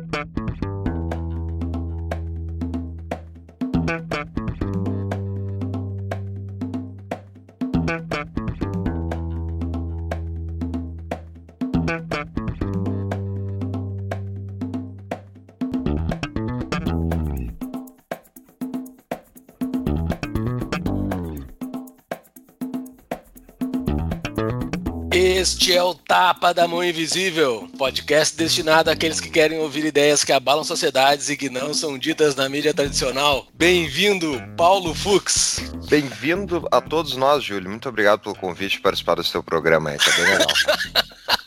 Música Este é o Tapa da Mão Invisível, podcast destinado àqueles que querem ouvir ideias que abalam sociedades e que não são ditas na mídia tradicional. Bem-vindo, Paulo Fux. Bem-vindo a todos nós, Júlio. Muito obrigado pelo convite para participar do seu programa aí, tá bem legal.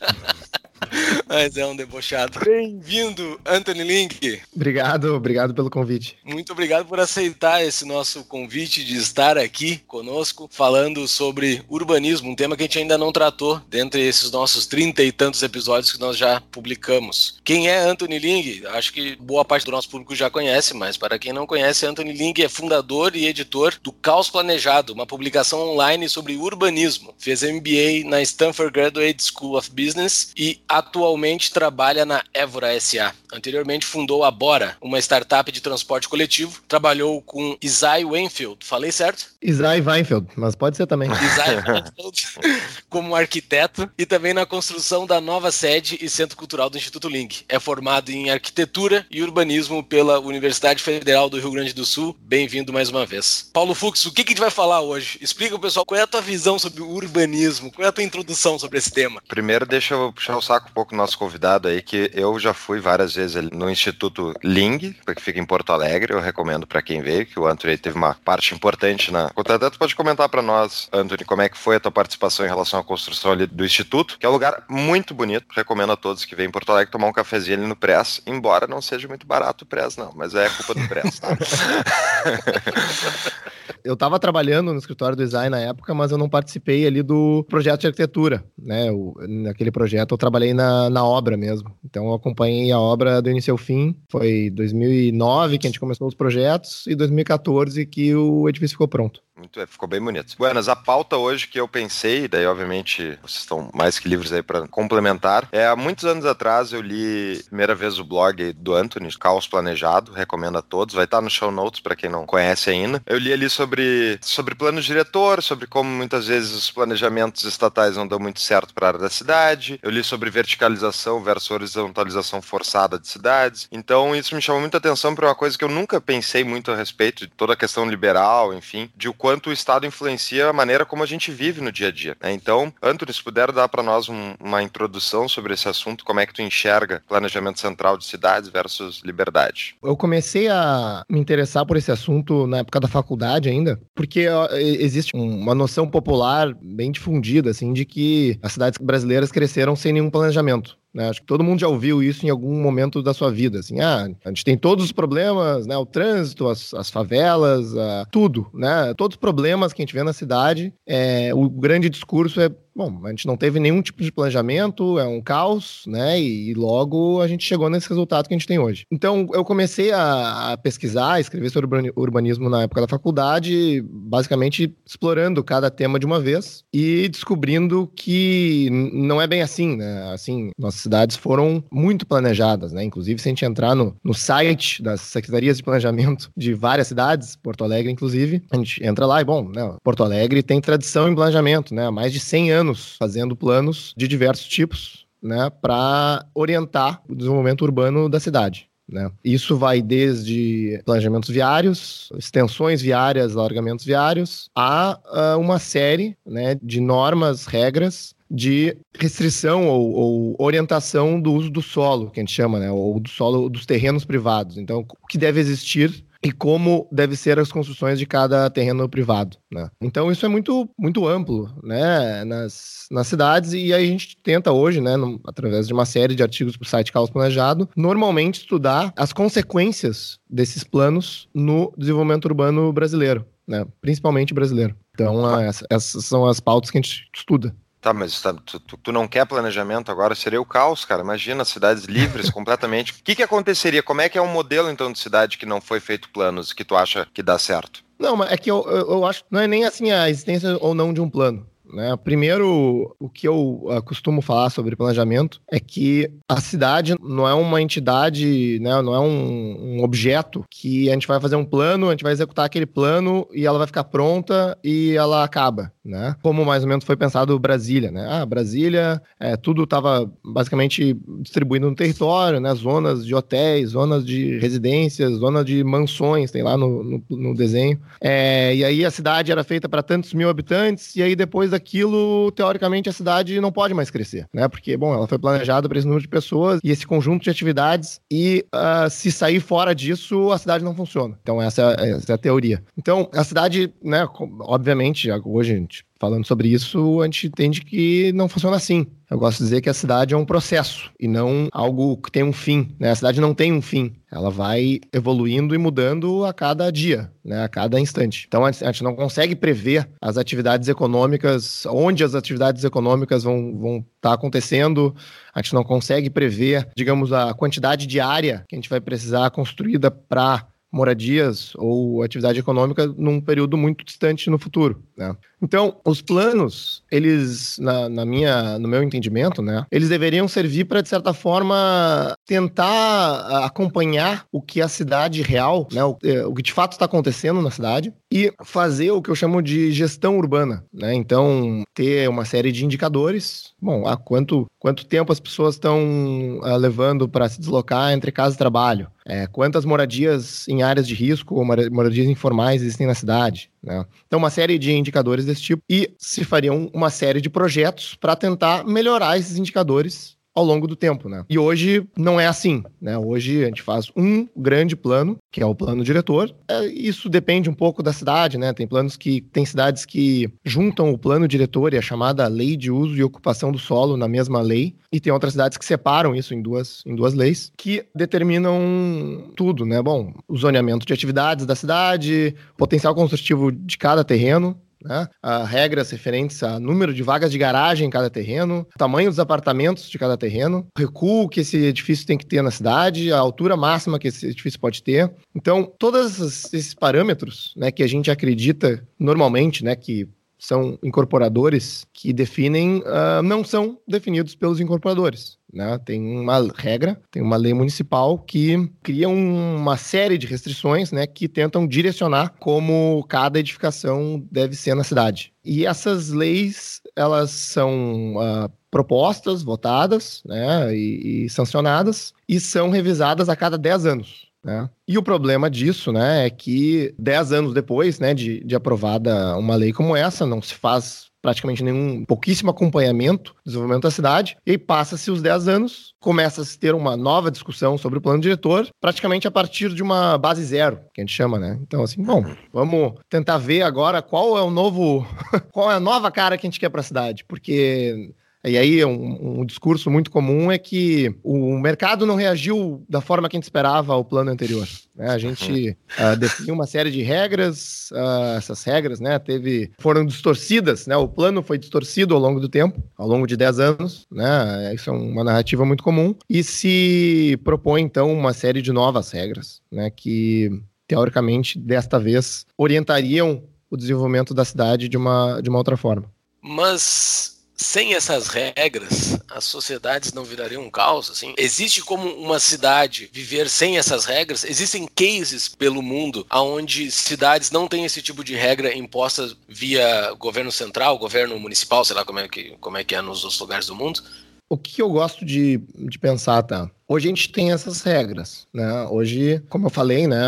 Mas é um debochado. Bem-vindo, Anthony Link. Obrigado, obrigado pelo convite. Muito obrigado por aceitar esse nosso convite de estar aqui conosco, falando sobre urbanismo, um tema que a gente ainda não tratou dentre esses nossos trinta e tantos episódios que nós já publicamos. Quem é Anthony Ling? Acho que boa parte do nosso público já conhece, mas para quem não conhece, Anthony Ling é fundador e editor do Caos Planejado, uma publicação online sobre urbanismo. Fez MBA na Stanford Graduate School of Business e atualmente atualmente trabalha na Évora SA. Anteriormente fundou a Bora, uma startup de transporte coletivo. Trabalhou com Isai Weinfeld. Falei certo? Isai Weinfeld, mas pode ser também. Isai Weinfeld como arquiteto e também na construção da nova sede e centro cultural do Instituto Link. É formado em arquitetura e urbanismo pela Universidade Federal do Rio Grande do Sul. Bem-vindo mais uma vez. Paulo Fux, o que, que a gente vai falar hoje? Explica o pessoal qual é a tua visão sobre o urbanismo, qual é a tua introdução sobre esse tema. Primeiro, deixa eu puxar o saco um pouco nosso convidado aí, que eu já fui várias vezes no Instituto Ling, que fica em Porto Alegre. Eu recomendo para quem veio, que o Anthony teve uma parte importante na. Até tu pode comentar para nós, Anthony, como é que foi a tua participação em relação à construção ali do Instituto, que é um lugar muito bonito. Recomendo a todos que vêm em Porto Alegre tomar um cafezinho ali no Press, embora não seja muito barato o Press, não, mas é culpa do Press, tá? eu estava trabalhando no escritório do design na época, mas eu não participei ali do projeto de arquitetura, né? O, naquele projeto eu trabalhei na, na obra mesmo. Então eu acompanhei a obra do início ao fim. Foi 2009 que a gente começou os projetos e 2014 que o edifício ficou pronto. Muito, é, ficou bem bonito. Buenas, a pauta hoje que eu pensei, daí obviamente vocês estão mais que livres aí para complementar, é há muitos anos atrás eu li primeira vez o blog do Anthony, Caos Planejado, recomendo a todos, vai estar no show notes para quem não conhece ainda. Eu li ali sobre, sobre plano diretor, sobre como muitas vezes os planejamentos estatais não dão muito certo para a área da cidade. Eu li sobre verticalização versus horizontalização forçada de cidades. Então isso me chamou muita atenção para uma coisa que eu nunca pensei muito a respeito de toda a questão liberal, enfim, de o quanto o Estado influencia a maneira como a gente vive no dia a dia. Né? Então, Antônio, se puder dar para nós um, uma introdução sobre esse assunto, como é que tu enxerga planejamento central de cidades versus liberdade? Eu comecei a me interessar por esse assunto na época da faculdade ainda, porque existe uma noção popular bem difundida, assim, de que as cidades brasileiras cresceram sem nenhum planejamento. Né? Acho que todo mundo já ouviu isso em algum momento da sua vida. Assim, ah, a gente tem todos os problemas, né? O trânsito, as, as favelas, tudo, né? Todos os problemas que a gente vê na cidade. É, o grande discurso é Bom, a gente não teve nenhum tipo de planejamento, é um caos, né? E, e, logo a gente chegou nesse resultado que a gente tem hoje. Então, eu comecei a, a pesquisar, a escrever sobre urbanismo na época da faculdade, basicamente explorando cada tema de uma vez e descobrindo que não é bem assim, né? Assim, nossas cidades foram muito planejadas, né? Inclusive, se a gente entrar no, no site das secretarias de planejamento de várias cidades, Porto Alegre, inclusive, a gente entra lá e, bom, né? Porto Alegre tem tradição em planejamento, né? Há mais de 100 anos fazendo planos de diversos tipos, né, para orientar o desenvolvimento urbano da cidade. Né? Isso vai desde planejamentos viários, extensões viárias, largamentos viários, a, a uma série né, de normas, regras de restrição ou, ou, orientação do uso do solo, que a gente chama, né, ou do solo dos terrenos privados. Então, o que deve existir e como deve ser as construções de cada terreno privado, né? Então isso é muito muito amplo, né, nas, nas cidades e aí a gente tenta hoje, né, no, através de uma série de artigos para o site Caos Planejado, normalmente estudar as consequências desses planos no desenvolvimento urbano brasileiro, né, principalmente brasileiro. Então essa, essas são as pautas que a gente estuda. Tá, mas tá, tu, tu, não quer planejamento agora? Seria o caos, cara. Imagina, cidades livres completamente. O que, que aconteceria? Como é que é um modelo, então, de cidade que não foi feito planos, que tu acha que dá certo? Não, mas é que eu, eu, eu acho não é nem assim a existência ou não de um plano. Né? Primeiro, o que eu uh, costumo falar sobre planejamento é que a cidade não é uma entidade, né? Não é um, um objeto que a gente vai fazer um plano, a gente vai executar aquele plano e ela vai ficar pronta e ela acaba, né? Como mais ou menos foi pensado Brasília, né? Ah, Brasília, é, tudo estava basicamente distribuído no território, né? Zonas de hotéis, zonas de residências, zonas de mansões, tem lá no, no, no desenho. É, e aí a cidade era feita para tantos mil habitantes, e aí depois daquilo, teoricamente, a cidade não pode mais crescer, né? Porque, bom, ela foi planejada para esse número de pessoas e esse conjunto de atividades, e uh, se sair fora disso, a cidade não funciona. Então, essa, é, essa é a teoria. Então, a cidade, né, obviamente, hoje a gente falando sobre isso, a gente entende que não funciona assim. Eu gosto de dizer que a cidade é um processo e não algo que tem um fim. Né? A cidade não tem um fim. Ela vai evoluindo e mudando a cada dia, né? a cada instante. Então a gente não consegue prever as atividades econômicas, onde as atividades econômicas vão, vão estar tá acontecendo. A gente não consegue prever, digamos, a quantidade de área que a gente vai precisar construída para moradias ou atividade econômica num período muito distante no futuro, né? Então, os planos, eles, na, na, minha, no meu entendimento, né, eles deveriam servir para, de certa forma, tentar acompanhar o que a cidade real, né, o, é, o que de fato está acontecendo na cidade e fazer o que eu chamo de gestão urbana, né? Então, ter uma série de indicadores, bom, há quanto, quanto tempo as pessoas estão uh, levando para se deslocar entre casa e trabalho, é, quantas moradias em áreas de risco ou moradias informais existem na cidade, né? Então, uma série de indicadores desse tipo e se fariam uma série de projetos para tentar melhorar esses indicadores ao longo do tempo, né? E hoje não é assim, né? Hoje a gente faz um grande plano, que é o plano diretor. É, isso depende um pouco da cidade, né? Tem planos que tem cidades que juntam o plano diretor e a chamada lei de uso e ocupação do solo na mesma lei, e tem outras cidades que separam isso em duas, em duas leis, que determinam tudo, né? Bom, o zoneamento de atividades da cidade, potencial construtivo de cada terreno, né? regras referentes a número de vagas de garagem em cada terreno, tamanho dos apartamentos de cada terreno, recuo que esse edifício tem que ter na cidade, a altura máxima que esse edifício pode ter. Então, todos esses parâmetros né, que a gente acredita normalmente, né, que são incorporadores que definem, uh, não são definidos pelos incorporadores. Né? Tem uma regra, tem uma lei municipal que cria uma série de restrições né, que tentam direcionar como cada edificação deve ser na cidade. E essas leis, elas são uh, propostas, votadas né, e, e sancionadas e são revisadas a cada 10 anos. Né? E o problema disso, né, é que 10 anos depois, né, de, de aprovada uma lei como essa, não se faz praticamente nenhum, pouquíssimo acompanhamento do desenvolvimento da cidade, e passa-se os 10 anos, começa a se ter uma nova discussão sobre o plano diretor, praticamente a partir de uma base zero, que a gente chama, né? Então, assim, bom, vamos tentar ver agora qual é o novo, qual é a nova cara que a gente quer para a cidade, porque e aí, um, um, discurso muito comum é que o mercado não reagiu da forma que a gente esperava ao plano anterior. Né? A gente uh, definiu uma série de regras, uh, essas regras né, teve, foram distorcidas, né? o plano foi distorcido ao longo do tempo, ao longo de 10 anos. Né? Isso é uma narrativa muito comum. E se propõe, então, uma série de novas regras né, que, teoricamente, desta vez, orientariam o desenvolvimento da cidade de uma, de uma outra forma. Mas sem essas regras, as sociedades não virariam um caos, assim? Existe como uma cidade viver sem essas regras? Existem cases pelo mundo onde cidades não têm esse tipo de regra imposta via governo central, governo municipal, sei lá como é que, como é, que é nos outros lugares do mundo? O que eu gosto de, de pensar, tá? Hoje a gente tem essas regras, né? Hoje, como eu falei, né,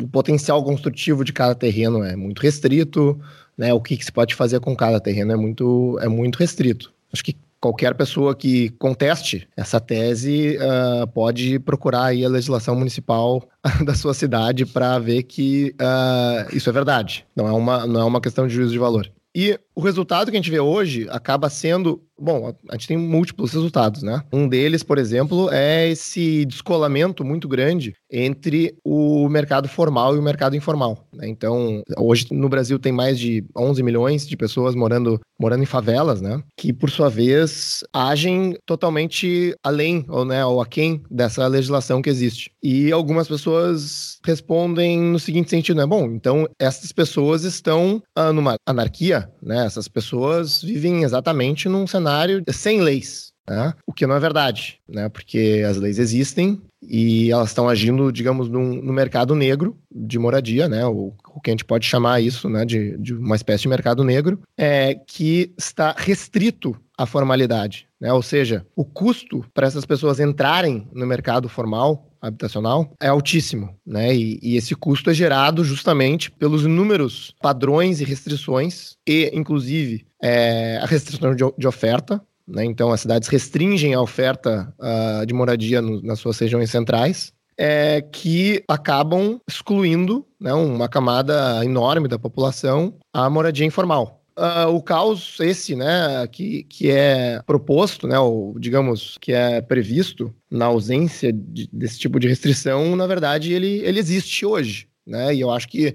o potencial construtivo de cada terreno é muito restrito, né, o que, que se pode fazer com cada terreno é muito, é muito restrito. Acho que qualquer pessoa que conteste essa tese uh, pode procurar aí a legislação municipal da sua cidade para ver que uh, isso é verdade. Não é, uma, não é uma questão de juízo de valor. E o resultado que a gente vê hoje acaba sendo Bom, a gente tem múltiplos resultados, né? Um deles, por exemplo, é esse descolamento muito grande entre o mercado formal e o mercado informal. Né? Então, hoje no Brasil tem mais de 11 milhões de pessoas morando, morando em favelas, né? Que, por sua vez, agem totalmente além ou, né, ou aquém dessa legislação que existe. E algumas pessoas respondem no seguinte sentido, né? Bom, então essas pessoas estão ah, numa anarquia, né? Essas pessoas vivem exatamente num cenário sem leis. Né? O que não é verdade, né? Porque as leis existem e elas estão agindo, digamos, num, no mercado negro de moradia, né? O, que a gente pode chamar isso, né? De, de uma espécie de mercado negro, é que está restrito à formalidade, né? Ou seja, o custo para essas pessoas entrarem no mercado formal habitacional é altíssimo, né? E, e, esse custo é gerado justamente pelos inúmeros padrões e restrições e, inclusive, é, a restrição de, de oferta, né? Então, as cidades restringem a oferta uh, de moradia no, nas suas regiões centrais, é, que acabam excluindo né, uma camada enorme da população a moradia informal. Uh, o caos esse, né, que, que é proposto, né, ou digamos que é previsto na ausência de, desse tipo de restrição, na verdade ele, ele existe hoje, né, e eu acho que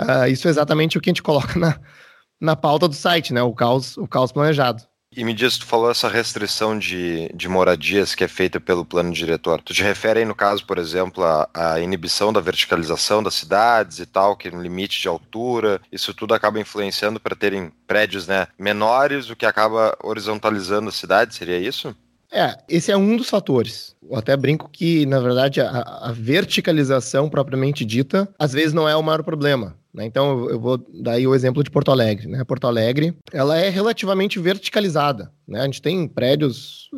uh, isso é exatamente o que a gente coloca na, na pauta do site, né, o caos, o caos planejado. E me diz, tu falou essa restrição de, de moradias que é feita pelo plano diretor. Tu te refere aí, no caso, por exemplo, à, inibição da verticalização das cidades e tal, que no limite de altura, isso tudo acaba influenciando para terem prédios né, menores, o que acaba horizontalizando a cidade, seria isso? É, esse é um dos fatores. Eu até brinco que, na verdade, a, a verticalização propriamente dita, às vezes não é o maior problema. Né? Então, eu vou dar aí o exemplo de Porto Alegre. Né? Porto Alegre, ela é relativamente verticalizada. Né? A gente tem prédios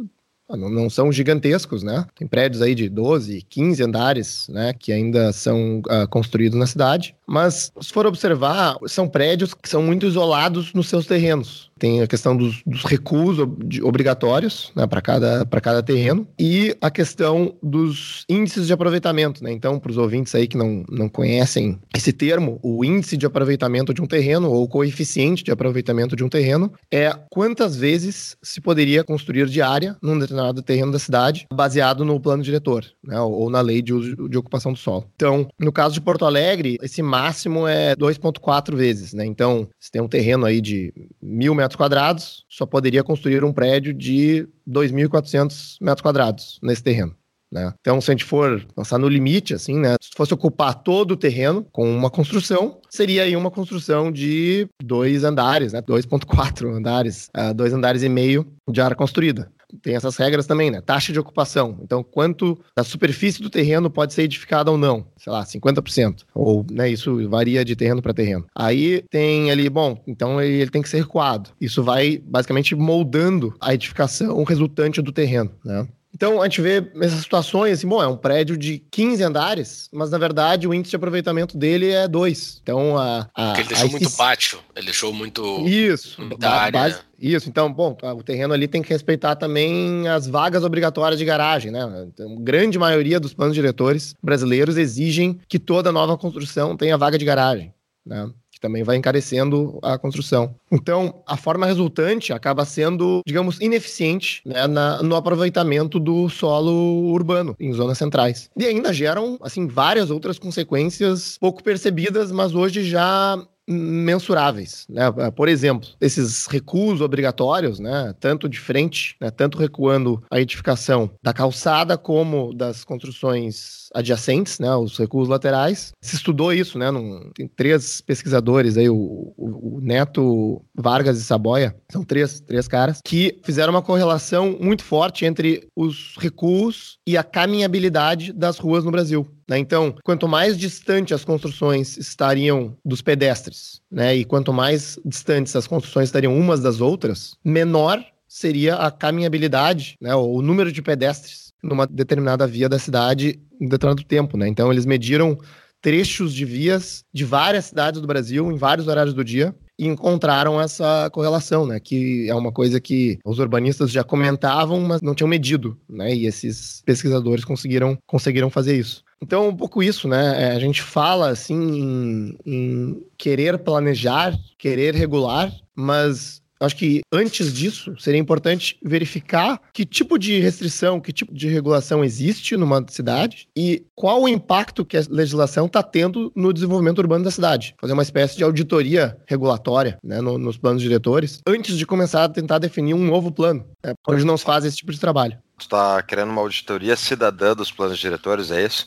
ah, não, são gigantescos, né? Tem prédios aí de 12, 15 andares, né? Que ainda são uh, construídos na cidade. Mas, se for observar, são prédios que são muito isolados nos seus terrenos. Tem a questão dos, dos recuos obrigatórios né, para cada, cada terreno e a questão dos índices de aproveitamento. Né? Então, para os ouvintes aí que não, não conhecem esse termo, o índice de aproveitamento de um terreno ou coeficiente de aproveitamento de um terreno é quantas vezes se poderia construir de área num determinado terreno da cidade baseado no plano diretor né, ou na lei de, uso, de ocupação do solo. Então, no caso de Porto Alegre, esse máximo é 2,4 vezes. Né? Então, se tem um terreno aí de mil metros quadrados, só poderia construir um prédio de 2.400 metros quadrados nesse terreno. Né? Então, se a gente for pensar no limite, assim, né? Se fosse ocupar todo o terreno com uma construção, seria aí uma construção de dois andares, né? 2.4 andares, uh, dois andares e meio de área construída tem essas regras também, né? Taxa de ocupação. Então, quanto da superfície do terreno pode ser edificada ou não? Sei lá, 50%. Ou, né, isso varia de terreno para terreno. Aí tem ali, bom, então ele, ele, tem que ser recuado. Isso vai basicamente moldando a edificação resultante do terreno, né? Então, a gente vê essas situações, assim, bom, é um prédio de 15 andares, mas na verdade o índice de aproveitamento dele é 2. Então, a. a Porque ele deixou muito pátio, ele deixou muito. Isso, ba base, isso, então, bom, o terreno ali tem que respeitar também as vagas obrigatórias de garagem, né? Então, grande maioria dos planos diretores brasileiros exigem que toda nova construção tenha vaga de garagem, né? Também vai encarecendo a construção. Então, a forma resultante acaba sendo, digamos, ineficiente né, na, no aproveitamento do solo urbano em zonas centrais. E ainda geram, assim, várias outras consequências pouco percebidas, mas hoje já mensuráveis, né? Por exemplo, esses recuos obrigatórios, né? Tanto de frente, né? tanto recuando a edificação da calçada como das construções adjacentes, né? Os recuos laterais. Se estudou isso, né? Num, tem três pesquisadores aí, o, o, o, Neto, Vargas e Saboia, são três, três caras que fizeram uma correlação muito forte entre os recuos e a caminhabilidade das ruas no Brasil. Né? Então, quanto mais distante as construções estariam dos pedestres, né? e quanto mais distantes as construções estariam umas das outras, menor seria a caminhabilidade, né? o número de pedestres numa determinada via da cidade em determinado tempo. Né? Então, eles mediram trechos de vias de várias cidades do Brasil em vários horários do dia e encontraram essa correlação, né? Que é uma coisa que os urbanistas já comentavam, mas não tinham medido, né? E esses pesquisadores conseguiram, conseguiram fazer isso. Então, um pouco isso, né? É, a gente fala assim em, em querer planejar, querer regular, mas Acho que antes disso seria importante verificar que tipo de restrição, que tipo de regulação existe numa cidade e qual o impacto que a legislação está tendo no desenvolvimento urbano da cidade. Fazer uma espécie de auditoria regulatória né, no, nos planos diretores antes de começar a tentar definir um novo plano. Né? Hoje não se faz esse tipo de trabalho. Tu tá querendo uma auditoria cidadã dos planos diretores, é isso?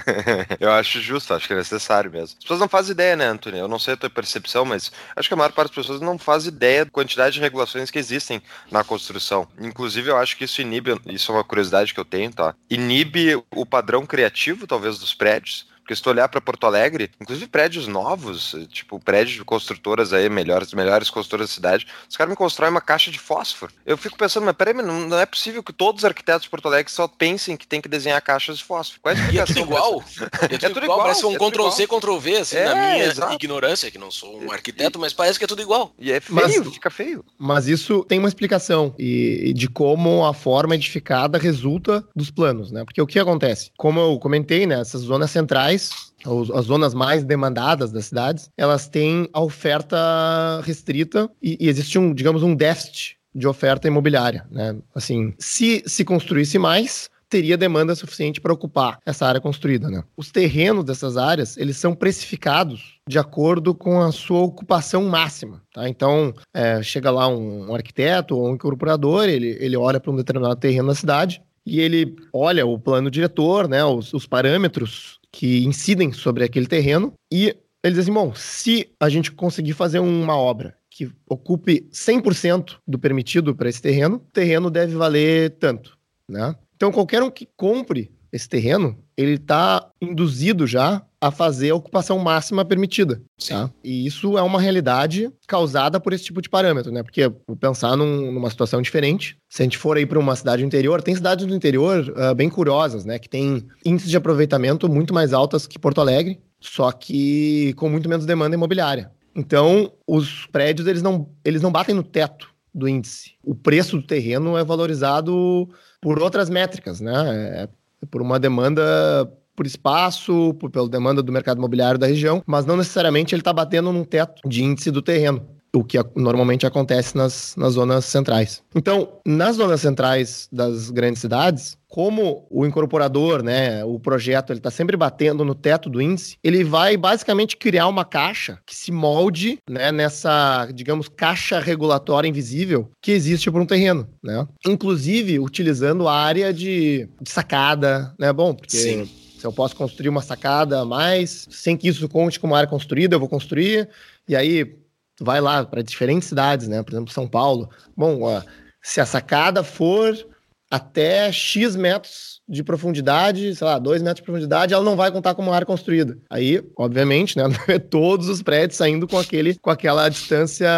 eu acho justo, acho que é necessário mesmo. As pessoas não fazem ideia, né, Antônio? Eu não sei a tua percepção, mas acho que a maior parte das pessoas não faz ideia da quantidade de regulações que existem na construção. Inclusive, eu acho que isso inibe, isso é uma curiosidade que eu tenho, tá? Inibe o padrão criativo, talvez, dos prédios porque se tu olhar para Porto Alegre, inclusive prédios novos, tipo prédios de construtoras aí, melhores, melhores construtoras da cidade, os caras me constroem uma caixa de fósforo. Eu fico pensando, mas peraí, não, não é possível que todos os arquitetos de Porto Alegre só pensem que tem que desenhar caixas de fósforo. Qual é a E é tudo igual. É tudo, é tudo igual, parece um é Ctrl-C, Ctrl-V, assim, é, na minha exato. ignorância, que não sou um arquiteto, mas parece que é tudo igual. E é feio, mas, fica feio. Mas isso tem uma explicação e de como a forma edificada resulta dos planos, né? Porque o que acontece? Como eu comentei, né, essas zonas centrais as zonas mais demandadas das cidades, elas têm a oferta restrita e, e existe um, digamos, um déficit de oferta imobiliária, né? Assim, se se construísse mais, teria demanda suficiente para ocupar essa área construída, né? Os terrenos dessas áreas, eles são precificados de acordo com a sua ocupação máxima, tá? Então, é, chega lá um, um, arquiteto ou um incorporador, ele, ele olha para um determinado terreno na cidade e ele olha o plano diretor, né, os, os parâmetros que incidem sobre aquele terreno e eles dizem, bom, se a gente conseguir fazer uma obra que ocupe 100% do permitido para esse terreno, o terreno deve valer tanto, né? Então, qualquer um que compre esse terreno, ele está induzido já a fazer a ocupação máxima permitida. Tá? E isso é uma realidade causada por esse tipo de parâmetro, né? Porque vou pensar num, numa situação diferente. Se a gente for aí para uma cidade do interior, tem cidades do interior uh, bem curiosas, né? Que tem índices de aproveitamento muito mais altas que Porto Alegre, só que com muito menos demanda imobiliária. Então, os prédios eles não, eles não batem no teto do índice. O preço do terreno é valorizado por outras métricas, né? É por uma demanda por espaço, por, pela demanda do mercado imobiliário da região, mas não necessariamente ele está batendo num teto de índice do terreno o que normalmente acontece nas, nas zonas centrais. Então, nas zonas centrais das grandes cidades, como o incorporador, né, o projeto, ele está sempre batendo no teto do índice, ele vai basicamente criar uma caixa que se molde né, nessa, digamos, caixa regulatória invisível que existe para um terreno, né? Inclusive utilizando a área de, de sacada, né? Bom, porque Sim. Se eu posso construir uma sacada a mais, sem que isso conte como área construída, eu vou construir, e aí vai lá para diferentes cidades, né? Por exemplo, São Paulo. Bom, ó, se a sacada for até X metros de profundidade, sei lá, 2 metros de profundidade, ela não vai contar como área construída. Aí, obviamente, né, todos os prédios saindo com aquele com aquela distância,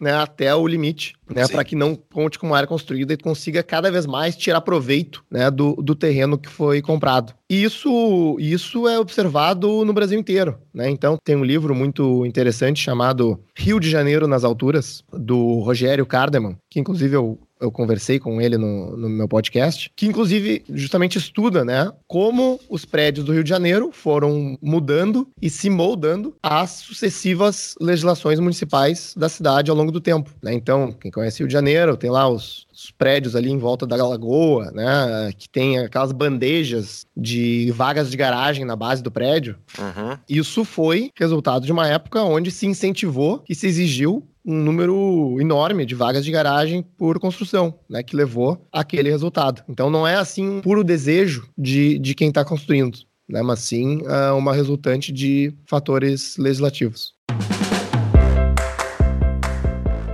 né, até o limite, né, para que não conte como área construída e consiga cada vez mais tirar proveito, né, do, do terreno que foi comprado. E isso isso é observado no Brasil inteiro, né? Então, tem um livro muito interessante chamado Rio de Janeiro nas alturas, do Rogério Cardeman, que inclusive eu eu conversei com ele no, no, meu podcast, que inclusive justamente estuda, né, como os prédios do Rio de Janeiro foram mudando e se moldando às sucessivas legislações municipais da cidade ao longo do tempo, né? Então, quem conhece Rio de Janeiro, tem lá os, os prédios ali em volta da lagoa, né, que tem aquelas bandejas de vagas de garagem na base do prédio. Uhum. Isso foi resultado de uma época onde se incentivou e se exigiu um número enorme de vagas de garagem por construção, né, que levou aquele resultado. Então não é assim um puro desejo de, de quem está construindo, né, mas sim uh, uma resultante de fatores legislativos.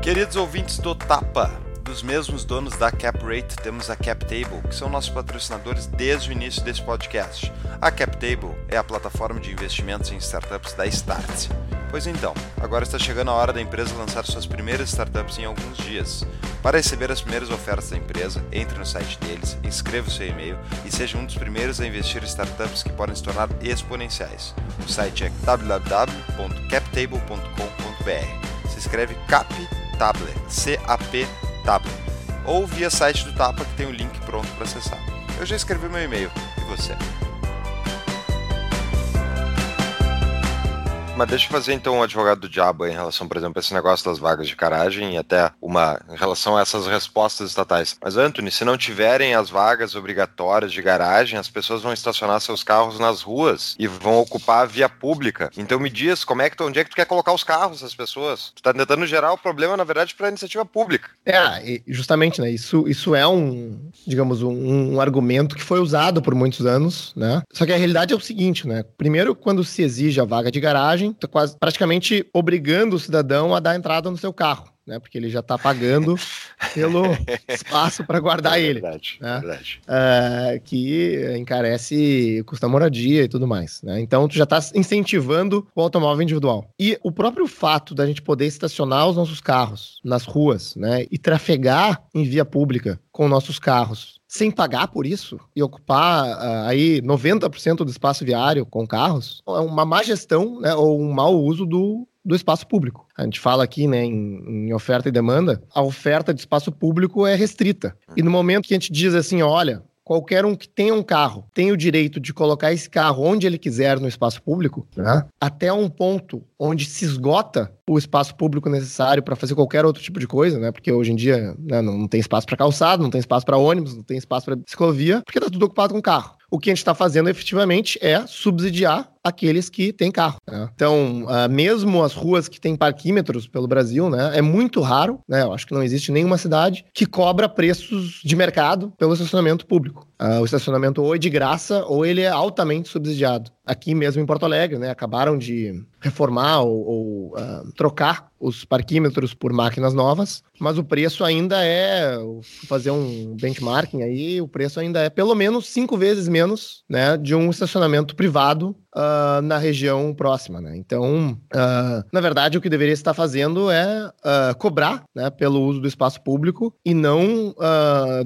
Queridos ouvintes do Tapa, dos mesmos donos da CapRate, temos a CapTable, que são nossos patrocinadores desde o início desse podcast. A CapTable é a plataforma de investimentos em startups da Start. Pois então, agora está chegando a hora da empresa lançar suas primeiras startups em alguns dias. Para receber as primeiras ofertas da empresa, entre no site deles, inscreva o seu e-mail e seja um dos primeiros a investir em startups que podem se tornar exponenciais. O site é www.captable.com.br. Se escreve CapTable, C-A-P Tapa, ou via site do Tapa que tem o link pronto para acessar. Eu já escrevi meu e-mail, e você? Mas deixa eu fazer então um advogado do diabo em relação, por exemplo, a esse negócio das vagas de garagem e até uma em relação a essas respostas estatais. Mas, Anthony, se não tiverem as vagas obrigatórias de garagem, as pessoas vão estacionar seus carros nas ruas e vão ocupar a via pública. Então me diz, como é que tu, onde é que tu quer colocar os carros das pessoas? Tu tá tentando gerar o problema, na verdade, para a iniciativa pública. É, justamente, né? Isso, isso é um, digamos, um, um argumento que foi usado por muitos anos, né? Só que a realidade é o seguinte, né? Primeiro, quando se exige a vaga de garagem, tá quase praticamente obrigando o cidadão a dar entrada no seu carro né? Porque ele já está pagando pelo espaço para guardar é verdade, ele. Né? Verdade. Uh, que encarece custa moradia e tudo mais. Né? Então, tu já está incentivando o automóvel individual. E o próprio fato da gente poder estacionar os nossos carros nas ruas, né? E trafegar em via pública com nossos carros sem pagar por isso e ocupar uh, aí 90% do espaço viário com carros, é uma má gestão né, ou um mau uso do, do espaço público. A gente fala aqui né, em, em, oferta e demanda, a oferta de espaço público é restrita. E no momento que a gente diz assim, olha, qualquer um que tenha um carro tem o direito de colocar esse carro onde ele quiser no espaço público, né? até um ponto onde se esgota o espaço público necessário para fazer qualquer outro tipo de coisa, né? Porque hoje em dia né, não tem espaço para calçado, não tem espaço para ônibus, não tem espaço para ciclovia, porque está tudo ocupado com carro. O que a gente está fazendo efetivamente é subsidiar aqueles que têm carro. Né? Então, uh, mesmo as ruas que têm parquímetros pelo Brasil, né, é muito raro, né, eu acho que não existe nenhuma cidade que cobra preços de mercado pelo estacionamento público. Uh, o estacionamento ou é de graça ou ele é altamente subsidiado. Aqui mesmo em Porto Alegre, né, acabaram de reformar ou, ou uh, trocar os parquímetros por máquinas novas, mas o preço ainda é, fazer um benchmarking aí, o preço ainda é pelo menos cinco vezes menos, né, de um estacionamento privado uh, na região próxima, né? Então, uh, na verdade, o que deveria estar fazendo é uh, cobrar, né, pelo uso do espaço público e não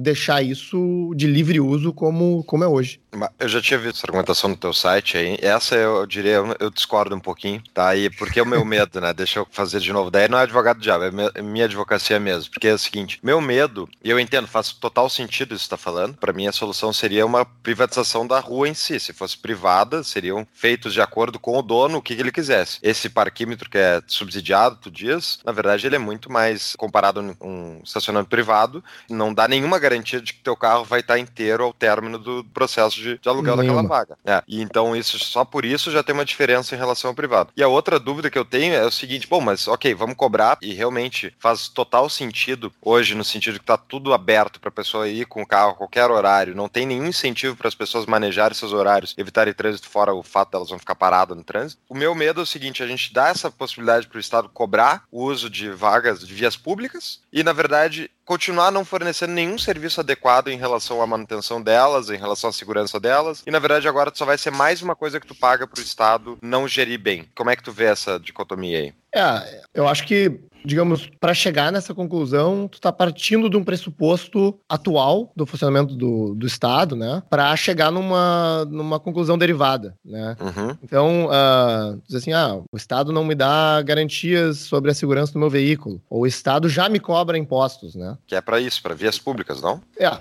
deixar isso de livre uso como, como é hoje. Eu já tinha visto essa argumentação no teu site aí. Essa eu diria, eu discordo um pouquinho, tá? E porque é o meu medo, né? Deixa eu fazer de novo. Daí não é advogado do diabo, é minha advocacia mesmo. Porque é o seguinte, meu medo, e eu entendo, faz total sentido isso que tá falando. Para mim, a solução seria uma privatização da rua em si. Se fosse privada, seriam feitos de acordo com o dono, o que, ele quisesse. Esse parquímetro que é subsidiado, tu diz, na verdade ele é muito mais comparado a um estacionamento privado, não dá nenhuma garantia de que teu carro vai estar inteiro ao término do processo de, de aluguel nenhuma. daquela vaga. É, e então isso só por isso já tem uma diferença em relação ao privado. E a outra dúvida que eu tenho é o seguinte, bom, mas ok, vamos cobrar e realmente faz total sentido hoje no sentido que tá tudo aberto para a pessoa ir com o carro a qualquer horário, não tem nenhum incentivo para as pessoas manejarem seus horários, evitarem trânsito fora o fato fato delas vão ficar paradas no trânsito. O meu medo é o seguinte: a gente dá essa possibilidade para o Estado cobrar o uso de vagas de vias públicas e, na verdade, continuar não fornecendo nenhum serviço adequado em relação à manutenção delas, em relação à segurança delas. E na verdade agora só vai ser mais uma coisa que tu paga para o Estado não gerir bem. Como é que tu vê essa dicotomia aí? É, eu acho que digamos, para chegar nessa conclusão, tu está partindo de um pressuposto atual do funcionamento do, do Estado, né, para chegar numa, numa conclusão derivada, né. Uhum. Então, uh, diz assim, ah, o Estado não me dá garantias sobre a segurança do meu veículo, ou o Estado já me cobra impostos, né. Que é para isso, para vias públicas, não? É,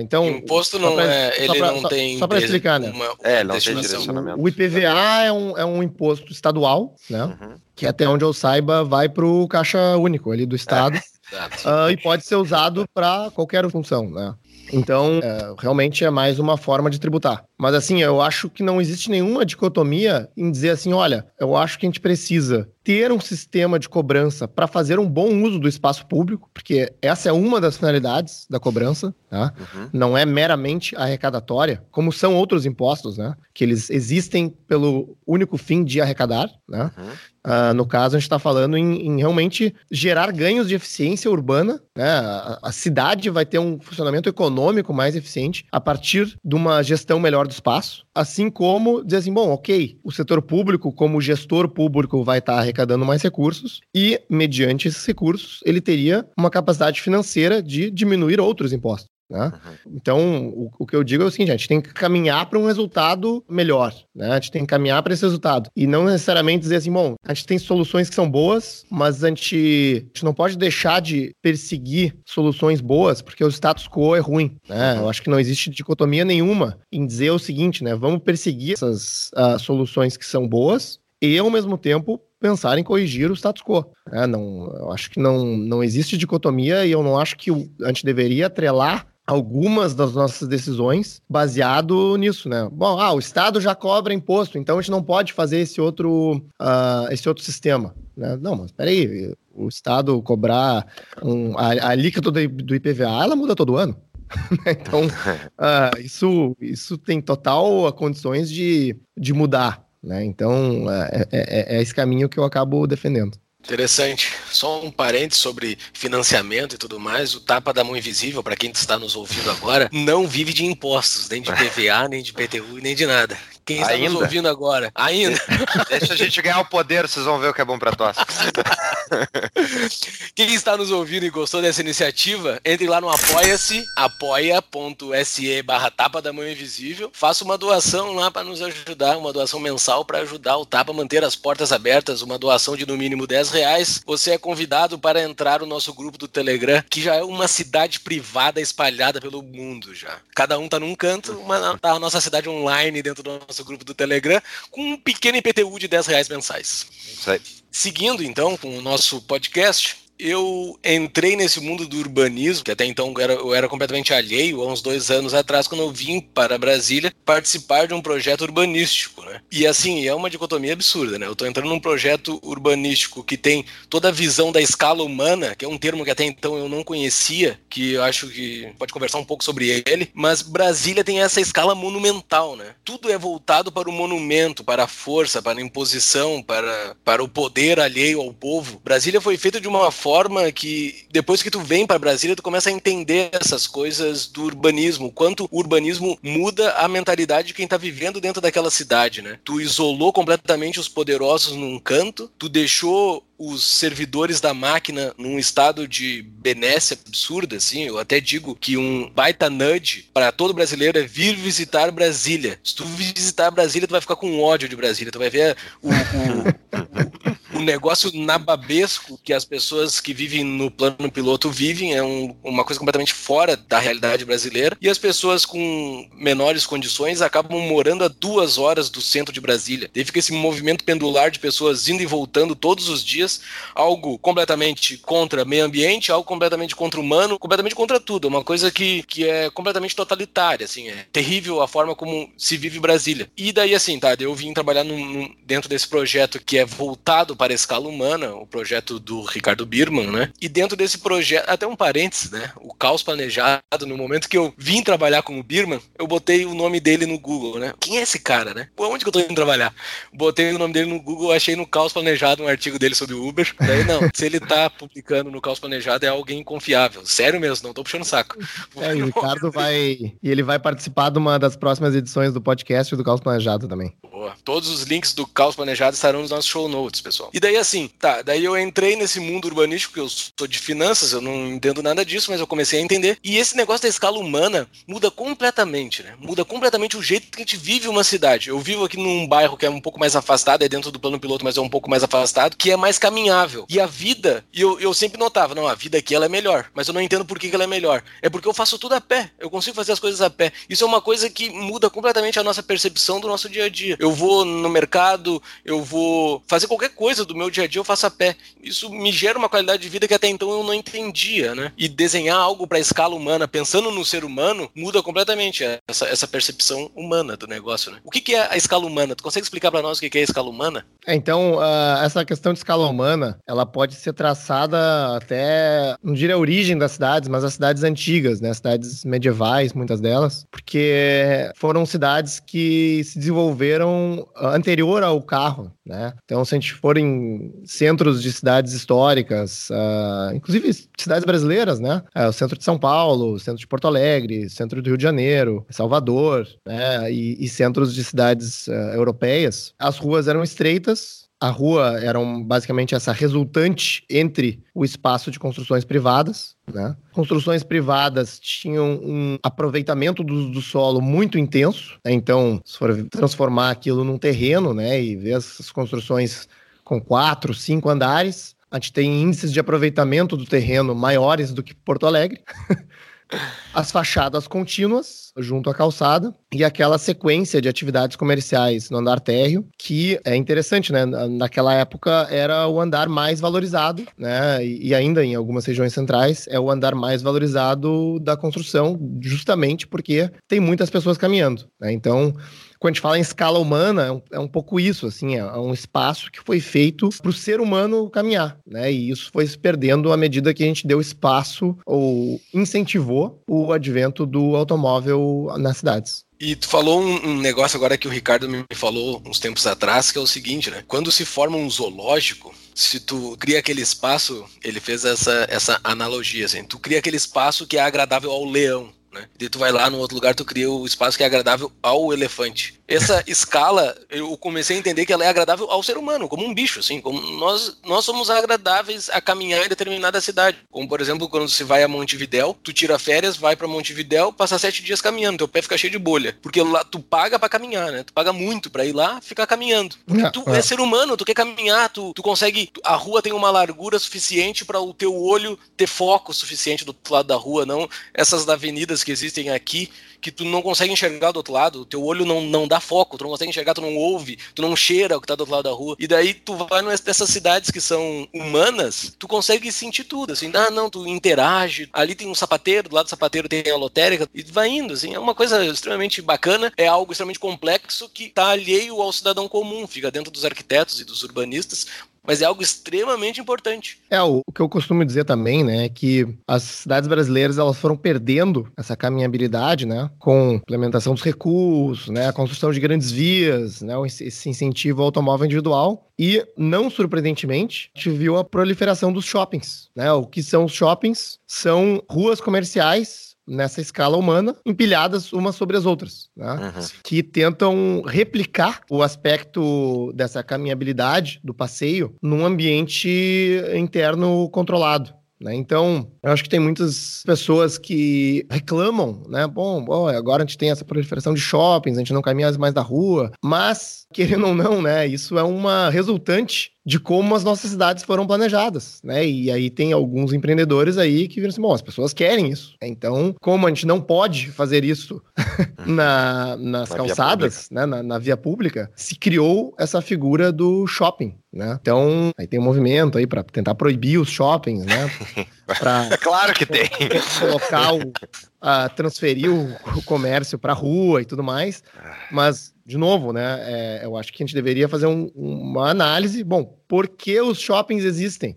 então, imposto não pra, é, ele pra, não só, tem. Só para explicar, né? Uma, é, não tem direcionamento. O IPVA é um, é um imposto estadual, né? Uhum que até onde eu saiba vai para o caixa único ali do Estado. É, uh, e pode ser usado para qualquer função, né? Então, é, realmente é mais uma forma de tributar. Mas assim, eu acho que não existe nenhuma dicotomia em dizer assim, olha, eu acho que a gente precisa ter um sistema de cobrança para fazer um bom uso do espaço público, porque essa é uma das finalidades da cobrança, tá? Uhum. Não é meramente arrecadatória, como são outros impostos, né? Que eles existem pelo único fim de arrecadar, né? Uhum. Uh, no caso, a gente está falando em, em, realmente gerar ganhos de eficiência urbana. Né? A, a, cidade vai ter um funcionamento econômico mais eficiente a partir de uma gestão melhor do espaço. Assim como dizer assim, bom, ok, o setor público, como gestor público, vai estar tá arrecadando mais recursos e, mediante esses recursos, ele teria uma capacidade financeira de diminuir outros impostos. Né? Uhum. Então, o, o, que eu digo é o seguinte: a gente tem que caminhar para um resultado melhor. Né? A gente tem que caminhar para esse resultado. E não necessariamente dizer assim, bom, a gente tem soluções que são boas, mas a gente, a gente não pode deixar de perseguir soluções boas, porque o status quo é ruim. Né? Uhum. Eu acho que não existe dicotomia nenhuma em dizer o seguinte, né? Vamos perseguir essas uh, soluções que são boas e, ao mesmo tempo, pensar em corrigir o status quo. É, não, eu acho que não, não existe dicotomia e eu não acho que a gente deveria atrelar algumas das nossas decisões baseado nisso, né? Bom, ah, o Estado já cobra imposto, então a gente não pode fazer esse outro, uh, esse outro sistema. Né? Não, mas peraí, o Estado cobrar um, a, a alíquota do, do IPVA, ela muda todo ano. então, uh, isso, isso tem total condições de, de mudar. Né? Então, é, é, é esse caminho que eu acabo defendendo. Interessante. Só um parênteses sobre financiamento e tudo mais. O tapa da mão invisível, para quem está nos ouvindo agora, não vive de impostos, nem de PVA, nem de PTU, nem de nada. Quem está ainda? nos ouvindo agora? Ainda. Deixa a gente ganhar o poder, vocês vão ver o que é bom para tosse. Quem está nos ouvindo e gostou dessa iniciativa, entre lá no apoia-se, apoia.se barra tapa da mão invisível. Faça uma doação lá para nos ajudar, uma doação mensal para ajudar o Tapa a manter as portas abertas, uma doação de no mínimo 10 reais. Você é convidado para entrar no nosso grupo do Telegram, que já é uma cidade privada espalhada pelo mundo já. Cada um tá num canto, uma, tá a nossa cidade online dentro do nosso grupo do Telegram, com um pequeno IPTU de 10 reais mensais. Seguindo então com o nosso podcast, eu entrei nesse mundo do urbanismo, que até então eu era, eu era, completamente alheio, há uns dois anos atrás, quando eu vim para Brasília participar de um projeto urbanístico, né? E assim, é uma dicotomia absurda, né? Eu estou entrando num projeto urbanístico que tem toda a visão da escala humana, que é um termo que até então eu não conhecia, que eu acho que pode conversar um pouco sobre ele, mas Brasília tem essa escala monumental, né? Tudo é voltado para o monumento, para a força, para a imposição, para, para o poder alheio ao povo. Brasília foi feita de uma forma que depois que tu vem para Brasília, tu começa a entender essas coisas do urbanismo, quanto o urbanismo muda a mentalidade de quem tá vivendo dentro daquela cidade, né? Tu isolou completamente os poderosos num canto, tu deixou os servidores da máquina num estado de benesse absurda, assim. Eu até digo que um baita nudge para todo brasileiro é vir visitar Brasília. Se tu visitar Brasília, tu vai ficar com ódio de Brasília. Tu vai ver o, o, o negócio nababesco que as pessoas que vivem no plano piloto vivem é um, uma coisa completamente fora da realidade brasileira. E as pessoas com menores condições acabam morando a duas horas do centro de Brasília. Daí fica esse movimento pendular de pessoas indo e voltando todos os dias, algo completamente contra meio ambiente, algo completamente contra o humano, completamente contra tudo. É uma coisa que, que é completamente totalitária, assim, é terrível a forma como se vive Brasília. E daí, assim, tá, eu vim trabalhar num, num, dentro desse projeto que é voltado para para a escala humana, o projeto do Ricardo Birman, né? E dentro desse projeto, até um parênteses, né? O caos planejado, no momento que eu vim trabalhar com o Birman, eu botei o nome dele no Google, né? Quem é esse cara, né? Pô, onde que eu tô indo trabalhar? Botei o nome dele no Google, achei no caos planejado um artigo dele sobre o Uber. Daí não, se ele tá publicando no caos planejado é alguém confiável. Sério mesmo, não tô puxando saco. É, o Ricardo vai. E ele vai participar de uma das próximas edições do podcast do Caos Planejado também. Boa. Todos os links do caos planejado estarão nos nossos show notes, pessoal. E daí assim, tá, daí eu entrei nesse mundo urbanístico, que eu sou de finanças, eu não entendo nada disso, mas eu comecei a entender. E esse negócio da escala humana muda completamente, né? Muda completamente o jeito que a gente vive uma cidade. Eu vivo aqui num bairro que é um pouco mais afastado, é dentro do plano piloto, mas é um pouco mais afastado, que é mais caminhável. E a vida, eu, eu sempre notava, não, a vida aqui ela é melhor, mas eu não entendo por que, que ela é melhor. É porque eu faço tudo a pé, eu consigo fazer as coisas a pé. Isso é uma coisa que muda completamente a nossa percepção do nosso dia a dia. Eu vou no mercado, eu vou fazer qualquer coisa do meu dia a dia, eu faço a pé. Isso me gera uma qualidade de vida que até então eu não entendia, né? E desenhar algo para escala humana, pensando no ser humano, muda completamente essa, essa percepção humana do negócio, né? O que, que é a escala humana? Tu consegue explicar para nós o que, que é a escala humana? É, então, uh, essa questão de escala humana, ela pode ser traçada até, não diria a origem das cidades, mas as cidades antigas, né? Cidades medievais, muitas delas, porque foram cidades que se desenvolveram anterior ao carro, né? Então, se a gente for em centros de cidades históricas, uh, inclusive cidades brasileiras, né? Uh, o centro de São Paulo, o centro de Porto Alegre, centro do Rio de Janeiro, Salvador, né? E, e centros de cidades uh, europeias, as ruas eram estreitas, a rua era basicamente essa resultante entre o espaço de construções privadas. Né? Construções privadas tinham um aproveitamento do, do solo muito intenso. Né? Então, se for transformar aquilo num terreno né, e ver essas construções com quatro, cinco andares, a gente tem índices de aproveitamento do terreno maiores do que Porto Alegre. as fachadas contínuas junto à calçada e aquela sequência de atividades comerciais no andar térreo, que é interessante, né? Naquela época era o andar mais valorizado, né? E ainda em algumas regiões centrais é o andar mais valorizado da construção, justamente porque tem muitas pessoas caminhando, né? Então, quando a gente fala em escala humana, é um, é um pouco isso, assim, é, é um espaço que foi feito para o ser humano caminhar, né? E isso foi se perdendo à medida que a gente deu espaço ou incentivou o advento do automóvel nas cidades. E tu falou um, negócio agora que o Ricardo me falou uns tempos atrás, que é o seguinte, né? Quando se forma um zoológico, se tu cria aquele espaço, ele fez essa, essa analogia, assim, tu cria aquele espaço que é agradável ao leão, né? E tu vai lá no outro lugar, tu cria o espaço que é agradável ao elefante essa escala, eu comecei a entender que ela é agradável ao ser humano, como um bicho, assim, como nós, nós somos agradáveis a caminhar em determinada cidade. Como, por exemplo, quando você vai a Montevidéu, tu tira férias, vai para Montevidéu, passa sete dias caminhando, teu pé fica cheio de bolha. Porque lá tu paga para caminhar, né? Tu paga muito para ir lá ficar caminhando. Porque é, tu é. é. ser humano, tu quer caminhar, tu, tu consegue. A rua tem uma largura suficiente para o teu olho ter foco suficiente do outro lado da rua, não essas avenidas que existem aqui que tu não consegue enxergar do outro lado, o teu olho não, não dá foco, tu não consegue enxergar, tu não ouve, tu não cheira o que tá do outro lado da rua. E daí tu vai nessas cidades que são humanas, tu consegue sentir tudo, assim, ah, não, tu interage, ali tem um sapateiro, do lado do sapateiro tem a lotérica, e vai indo, assim, é uma coisa extremamente bacana, é algo extremamente complexo que tá alheio ao cidadão comum, fica dentro dos arquitetos e dos urbanistas, mas é algo extremamente importante. É, o, que eu costumo dizer também, né, é que as cidades brasileiras elas foram perdendo essa caminhabilidade, né, com implementação dos recursos, né, a construção de grandes vias, né, esse incentivo ao automóvel individual e, não surpreendentemente, a gente viu a proliferação dos shoppings, né, o que são os shoppings? São ruas comerciais nessa escala humana, empilhadas umas sobre as outras, né? uhum. que tentam replicar o aspecto dessa caminhabilidade do passeio num ambiente interno controlado. Né? Então, eu acho que tem muitas pessoas que reclamam, né? Bom, bom, agora a gente tem essa proliferação de shoppings, a gente não caminha mais da rua, mas, querendo ou não, né? Isso é uma resultante de como as nossas cidades foram planejadas, né? E aí tem alguns empreendedores aí que viram assim, bom, as pessoas querem isso. Então, como a gente não pode fazer isso na, nas na calçadas, né? Na, na, via pública, se criou essa figura do shopping, né? Então, aí tem um movimento aí para tentar proibir os shoppings, né? Pra é claro que tem. Colocar o, a transferir o, o comércio para rua e tudo mais, mas de novo, né? É, eu acho que a gente deveria fazer um, uma análise. Bom, por que os shoppings existem?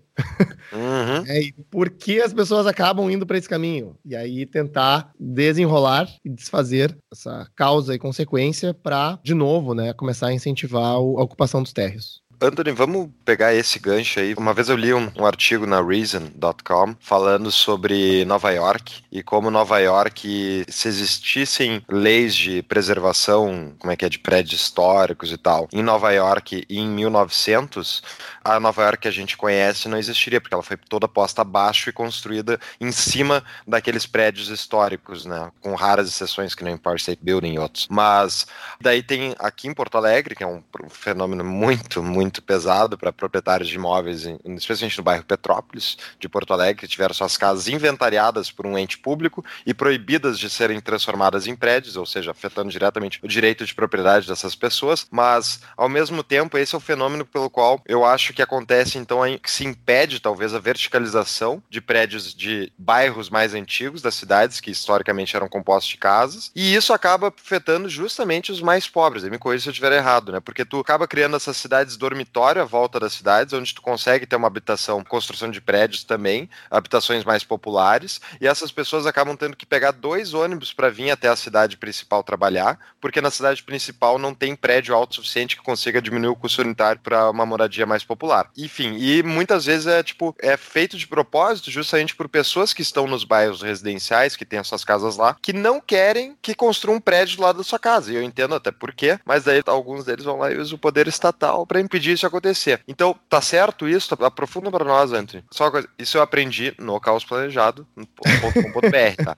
Uhum. é, e por que as pessoas acabam indo para esse caminho? E aí tentar desenrolar e desfazer essa causa e consequência para, de novo, né, começar a incentivar a ocupação dos térreos. Anthony, vamos pegar esse gancho aí. Uma vez eu li um, um artigo na Reason.com falando sobre Nova York e como Nova York, se existissem leis de preservação, como é que é, de prédios históricos e tal, em Nova York em 1900, a Nova York que a gente conhece não existiria, porque ela foi toda posta abaixo e construída em cima daqueles prédios históricos, né? Com raras exceções, que nem Empire State Building e outros. Mas daí tem aqui em Porto Alegre, que é um fenômeno muito, muito muito pesado para proprietários de imóveis, especialmente no bairro Petrópolis de Porto Alegre, que tiveram suas casas inventariadas por um ente público e proibidas de serem transformadas em prédios, ou seja, afetando diretamente o direito de propriedade dessas pessoas. Mas, ao mesmo tempo, esse é o fenômeno pelo qual eu acho que acontece, então, que se impede talvez a verticalização de prédios de bairros mais antigos das cidades, que historicamente eram compostos de casas, e isso acaba afetando justamente os mais pobres. me corrija se eu estiver errado, né? Porque tu acaba criando essas cidades dormitórias dormitório à volta das cidades, onde tu consegue ter uma habitação, construção de prédios também, habitações mais populares, e essas pessoas acabam tendo que pegar dois ônibus para vir até a cidade principal trabalhar, porque na cidade principal não tem prédio alto suficiente que consiga diminuir o custo unitário para uma moradia mais popular. Enfim, e muitas vezes é tipo é feito de propósito justamente por pessoas que estão nos bairros residenciais, que têm as suas casas lá, que não querem que construa um prédio do lado da sua casa. E eu entendo até por quê, mas daí alguns deles vão lá e usam o poder estatal para impedir impedir isso acontecer. Então, tá certo isso? Aprofunda para nós, Anthony. Só uma coisa, isso eu aprendi no caos planejado, .com.br, tá?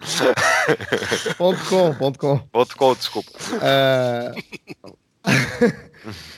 ponto .com, ponto .com. Ponto .com, desculpa.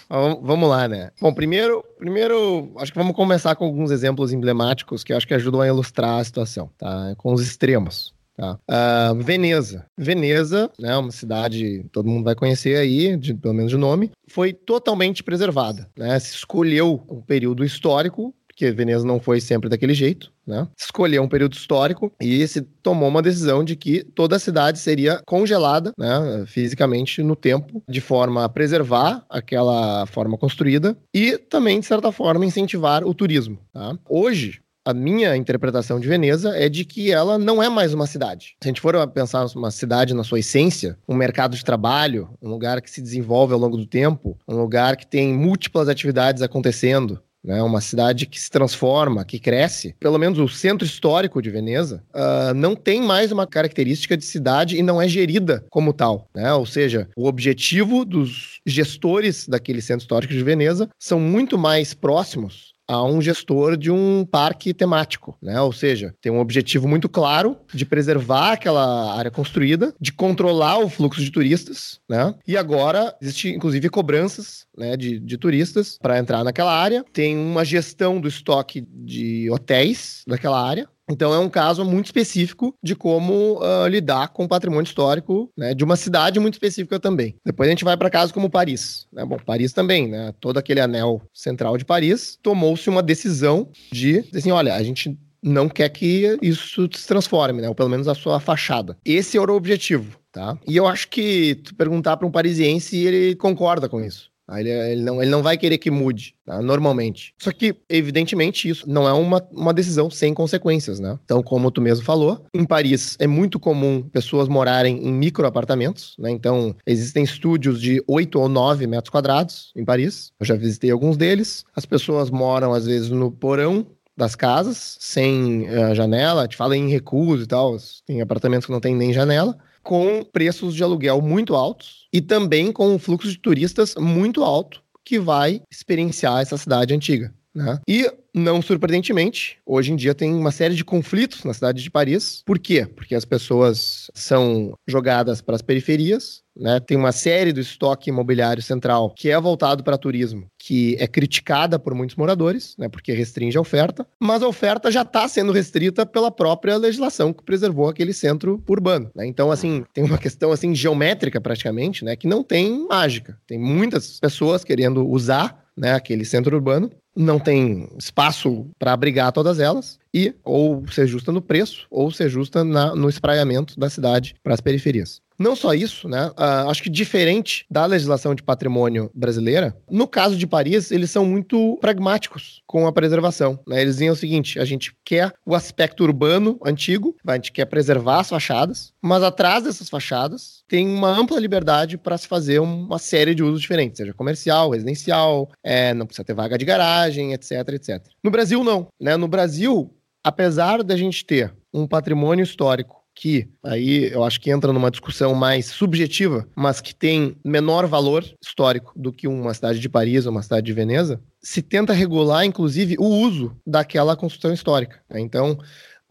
Uh... vamos lá, né? Bom, primeiro, primeiro, acho que vamos começar com alguns exemplos emblemáticos que acho que ajudam a ilustrar a situação, tá? Com os extremos. Tá? Uh, Veneza. Veneza, né, uma cidade todo mundo vai conhecer aí, de, pelo menos de nome, foi totalmente preservada. Né? Se escolheu um período histórico porque Veneza não foi sempre daquele jeito, né? Escolheu um período histórico e se tomou uma decisão de que toda a cidade seria congelada, né, fisicamente no tempo, de forma a preservar aquela forma construída e também, de certa forma, incentivar o turismo. Tá? Hoje, a minha interpretação de Veneza é de que ela não é mais uma cidade. Se a gente for pensar uma cidade na sua essência, um mercado de trabalho, um lugar que se desenvolve ao longo do tempo, um lugar que tem múltiplas atividades acontecendo, né, uma cidade que se transforma, que cresce. Pelo menos o centro histórico de Veneza uh, não tem mais uma característica de cidade e não é gerida como tal. Né? Ou seja, o objetivo dos gestores daquele centro histórico de Veneza são muito mais próximos a um gestor de um parque temático, né? Ou seja, tem um objetivo muito claro de preservar aquela área construída, de controlar o fluxo de turistas, né? E agora existe inclusive cobranças, né, de, de turistas para entrar naquela área. Tem uma gestão do estoque de hotéis daquela área, então é um caso muito específico de como uh, lidar com o patrimônio histórico né, de uma cidade muito específica também. Depois a gente vai para casos como Paris. Né? Bom, Paris também, né? Todo aquele anel central de Paris tomou-se uma decisão de assim, olha, a gente não quer que isso se transforme, né? Ou pelo menos a sua fachada. Esse era o objetivo, tá? E eu acho que tu perguntar para um parisiense, ele concorda com isso. Ele, ele, não, ele não vai querer que mude, tá? normalmente. Só que, evidentemente, isso não é uma, uma decisão sem consequências, né? Então, como tu mesmo falou, em Paris é muito comum pessoas morarem em micro apartamentos, né? Então, existem estúdios de 8 ou 9 metros quadrados em Paris. Eu já visitei alguns deles. As pessoas moram, às vezes, no porão das casas, sem uh, janela. Te fala em recuso e tal. Tem apartamentos que não tem nem janela com preços de aluguel muito altos e também com um fluxo de turistas muito alto que vai experienciar essa cidade antiga. Né? E, não surpreendentemente, hoje em dia tem uma série de conflitos na cidade de Paris. Por quê? Porque as pessoas são jogadas para as periferias, né? tem uma série do estoque imobiliário central que é voltado para turismo, que é criticada por muitos moradores, né? porque restringe a oferta, mas a oferta já está sendo restrita pela própria legislação que preservou aquele centro urbano. Né? Então, assim, tem uma questão assim geométrica praticamente, né? que não tem mágica. Tem muitas pessoas querendo usar né, aquele centro urbano, não tem espaço para abrigar todas elas e ou ser justa no preço ou ser justa na, no espraiamento da cidade para as periferias. Não só isso, né? Uh, acho que diferente da legislação de patrimônio brasileira, no caso de Paris, eles são muito pragmáticos com a preservação. Né? Eles dizem o seguinte: a gente quer o aspecto urbano antigo, a gente quer preservar as fachadas, mas atrás dessas fachadas tem uma ampla liberdade para se fazer uma série de usos diferentes, seja comercial, residencial, é, não precisa ter vaga de garagem, etc, etc. No Brasil, não. Né? No Brasil, apesar da gente ter um patrimônio histórico que aí eu acho que entra numa discussão mais subjetiva, mas que tem menor valor histórico do que uma cidade de Paris ou uma cidade de Veneza, se tenta regular, inclusive, o uso daquela construção histórica. Né? Então,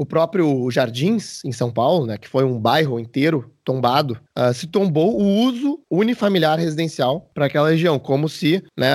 o próprio Jardins, em São Paulo, né, que foi um bairro inteiro tombado, uh, se tombou o uso unifamiliar residencial para aquela região, como se, né,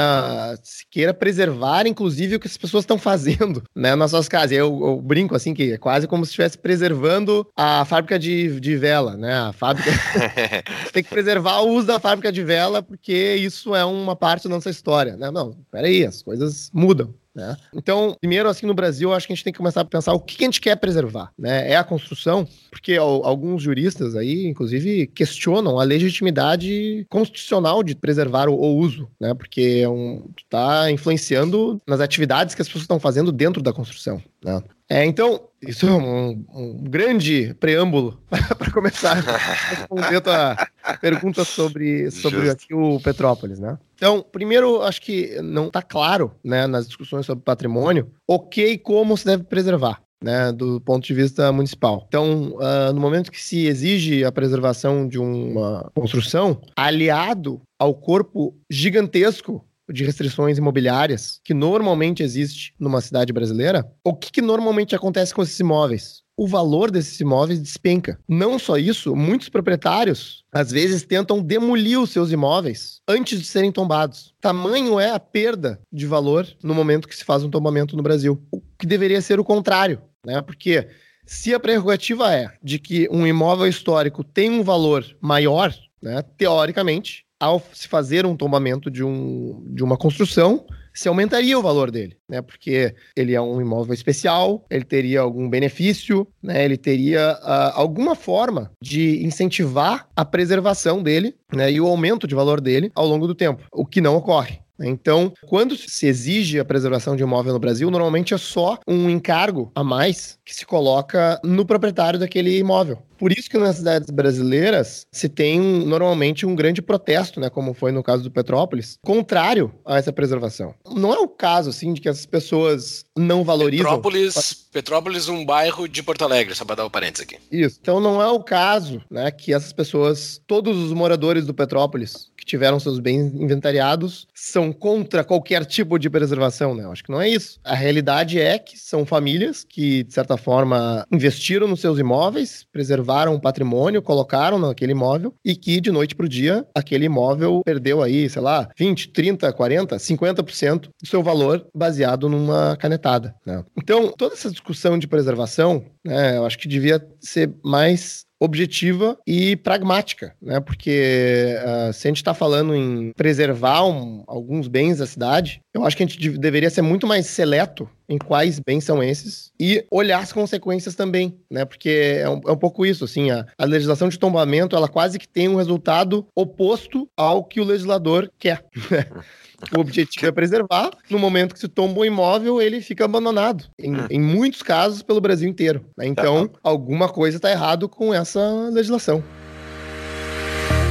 se queira preservar, inclusive, o que as pessoas estão fazendo né, nas suas casas. Eu, eu, brinco assim que é quase como se estivesse preservando a fábrica de, de vela, né? A fábrica tem que preservar o uso da fábrica de vela porque isso é uma parte da nossa história. Né? Não, peraí, as coisas mudam. Né? Então, primeiro, assim, no Brasil, acho que a gente tem que começar a pensar o que a gente quer preservar. Né? É a construção, porque alguns juristas aí, inclusive, questionam a legitimidade constitucional de preservar o, o uso, né? porque é um, está influenciando nas atividades que as pessoas estão fazendo dentro da construção. Né? É, então, isso é um, um grande preâmbulo para começar a responder a pergunta sobre, sobre aqui o Petrópolis, né? Então, primeiro, acho que não está claro, né, nas discussões sobre patrimônio, o que e como se deve preservar. Né, do ponto de vista municipal. Então, uh, no momento que se exige a preservação de uma construção, aliado ao corpo gigantesco de restrições imobiliárias que normalmente existe numa cidade brasileira, o que, que normalmente acontece com esses imóveis? o valor desses imóveis despenca. Não só isso, muitos proprietários às vezes tentam demolir os seus imóveis antes de serem tombados. Tamanho é a perda de valor no momento que se faz um tombamento no Brasil. O que deveria ser o contrário, né? Porque Se a prerrogativa é de que um imóvel histórico tem um valor maior, né, teoricamente, ao se fazer um tombamento de, um, de uma construção, se aumentaria o valor dele, né? Porque ele é um imóvel especial, ele teria algum benefício, né? Ele teria uh, alguma forma de incentivar a preservação dele, né? E o aumento de valor dele ao longo do tempo, o que não ocorre. Então, quando se exige a preservação de imóvel no Brasil, normalmente é só um encargo a mais que se coloca no proprietário daquele imóvel. Por isso que nas cidades brasileiras se tem normalmente um grande protesto, né, como foi no caso do Petrópolis, contrário a essa preservação. Não é o caso assim de que essas pessoas não valorizam. Petrópolis, Petrópolis um bairro de Porto Alegre, só para dar o um parênteses aqui. Isso. Então não é o caso, né, que essas pessoas, todos os moradores do Petrópolis que tiveram seus bens inventariados são contra qualquer tipo de preservação, né? Eu acho que não é isso. A realidade é que são famílias que de certa forma investiram nos seus imóveis, preservaram preservaram o patrimônio, colocaram naquele imóvel e que de noite para o dia aquele imóvel perdeu aí, sei lá, 20, 30, 40, 50% do seu valor baseado numa canetada. Né? Então, toda essa discussão de preservação, né, eu acho que devia ser mais objetiva e pragmática, né? Porque uh, se a gente está falando em preservar um, alguns bens da cidade, eu acho que a gente deveria ser muito mais seleto em quais bens são esses e olhar as consequências também, né? Porque é um, é um pouco isso, assim, a, a, legislação de tombamento, ela quase que tem um resultado oposto ao que o legislador quer. O objetivo é preservar. No momento que se tomba um imóvel, ele fica abandonado. Em, hum. em muitos casos, pelo Brasil inteiro. Né? Então, tá. alguma coisa está errado com essa legislação.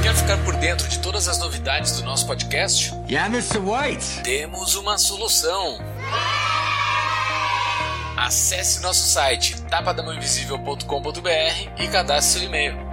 Quer ficar por dentro de todas as novidades do nosso podcast? Yeah, Mr. White. Temos uma solução. Acesse nosso site tapadamãoinvisível.com.br e cadastre seu e-mail.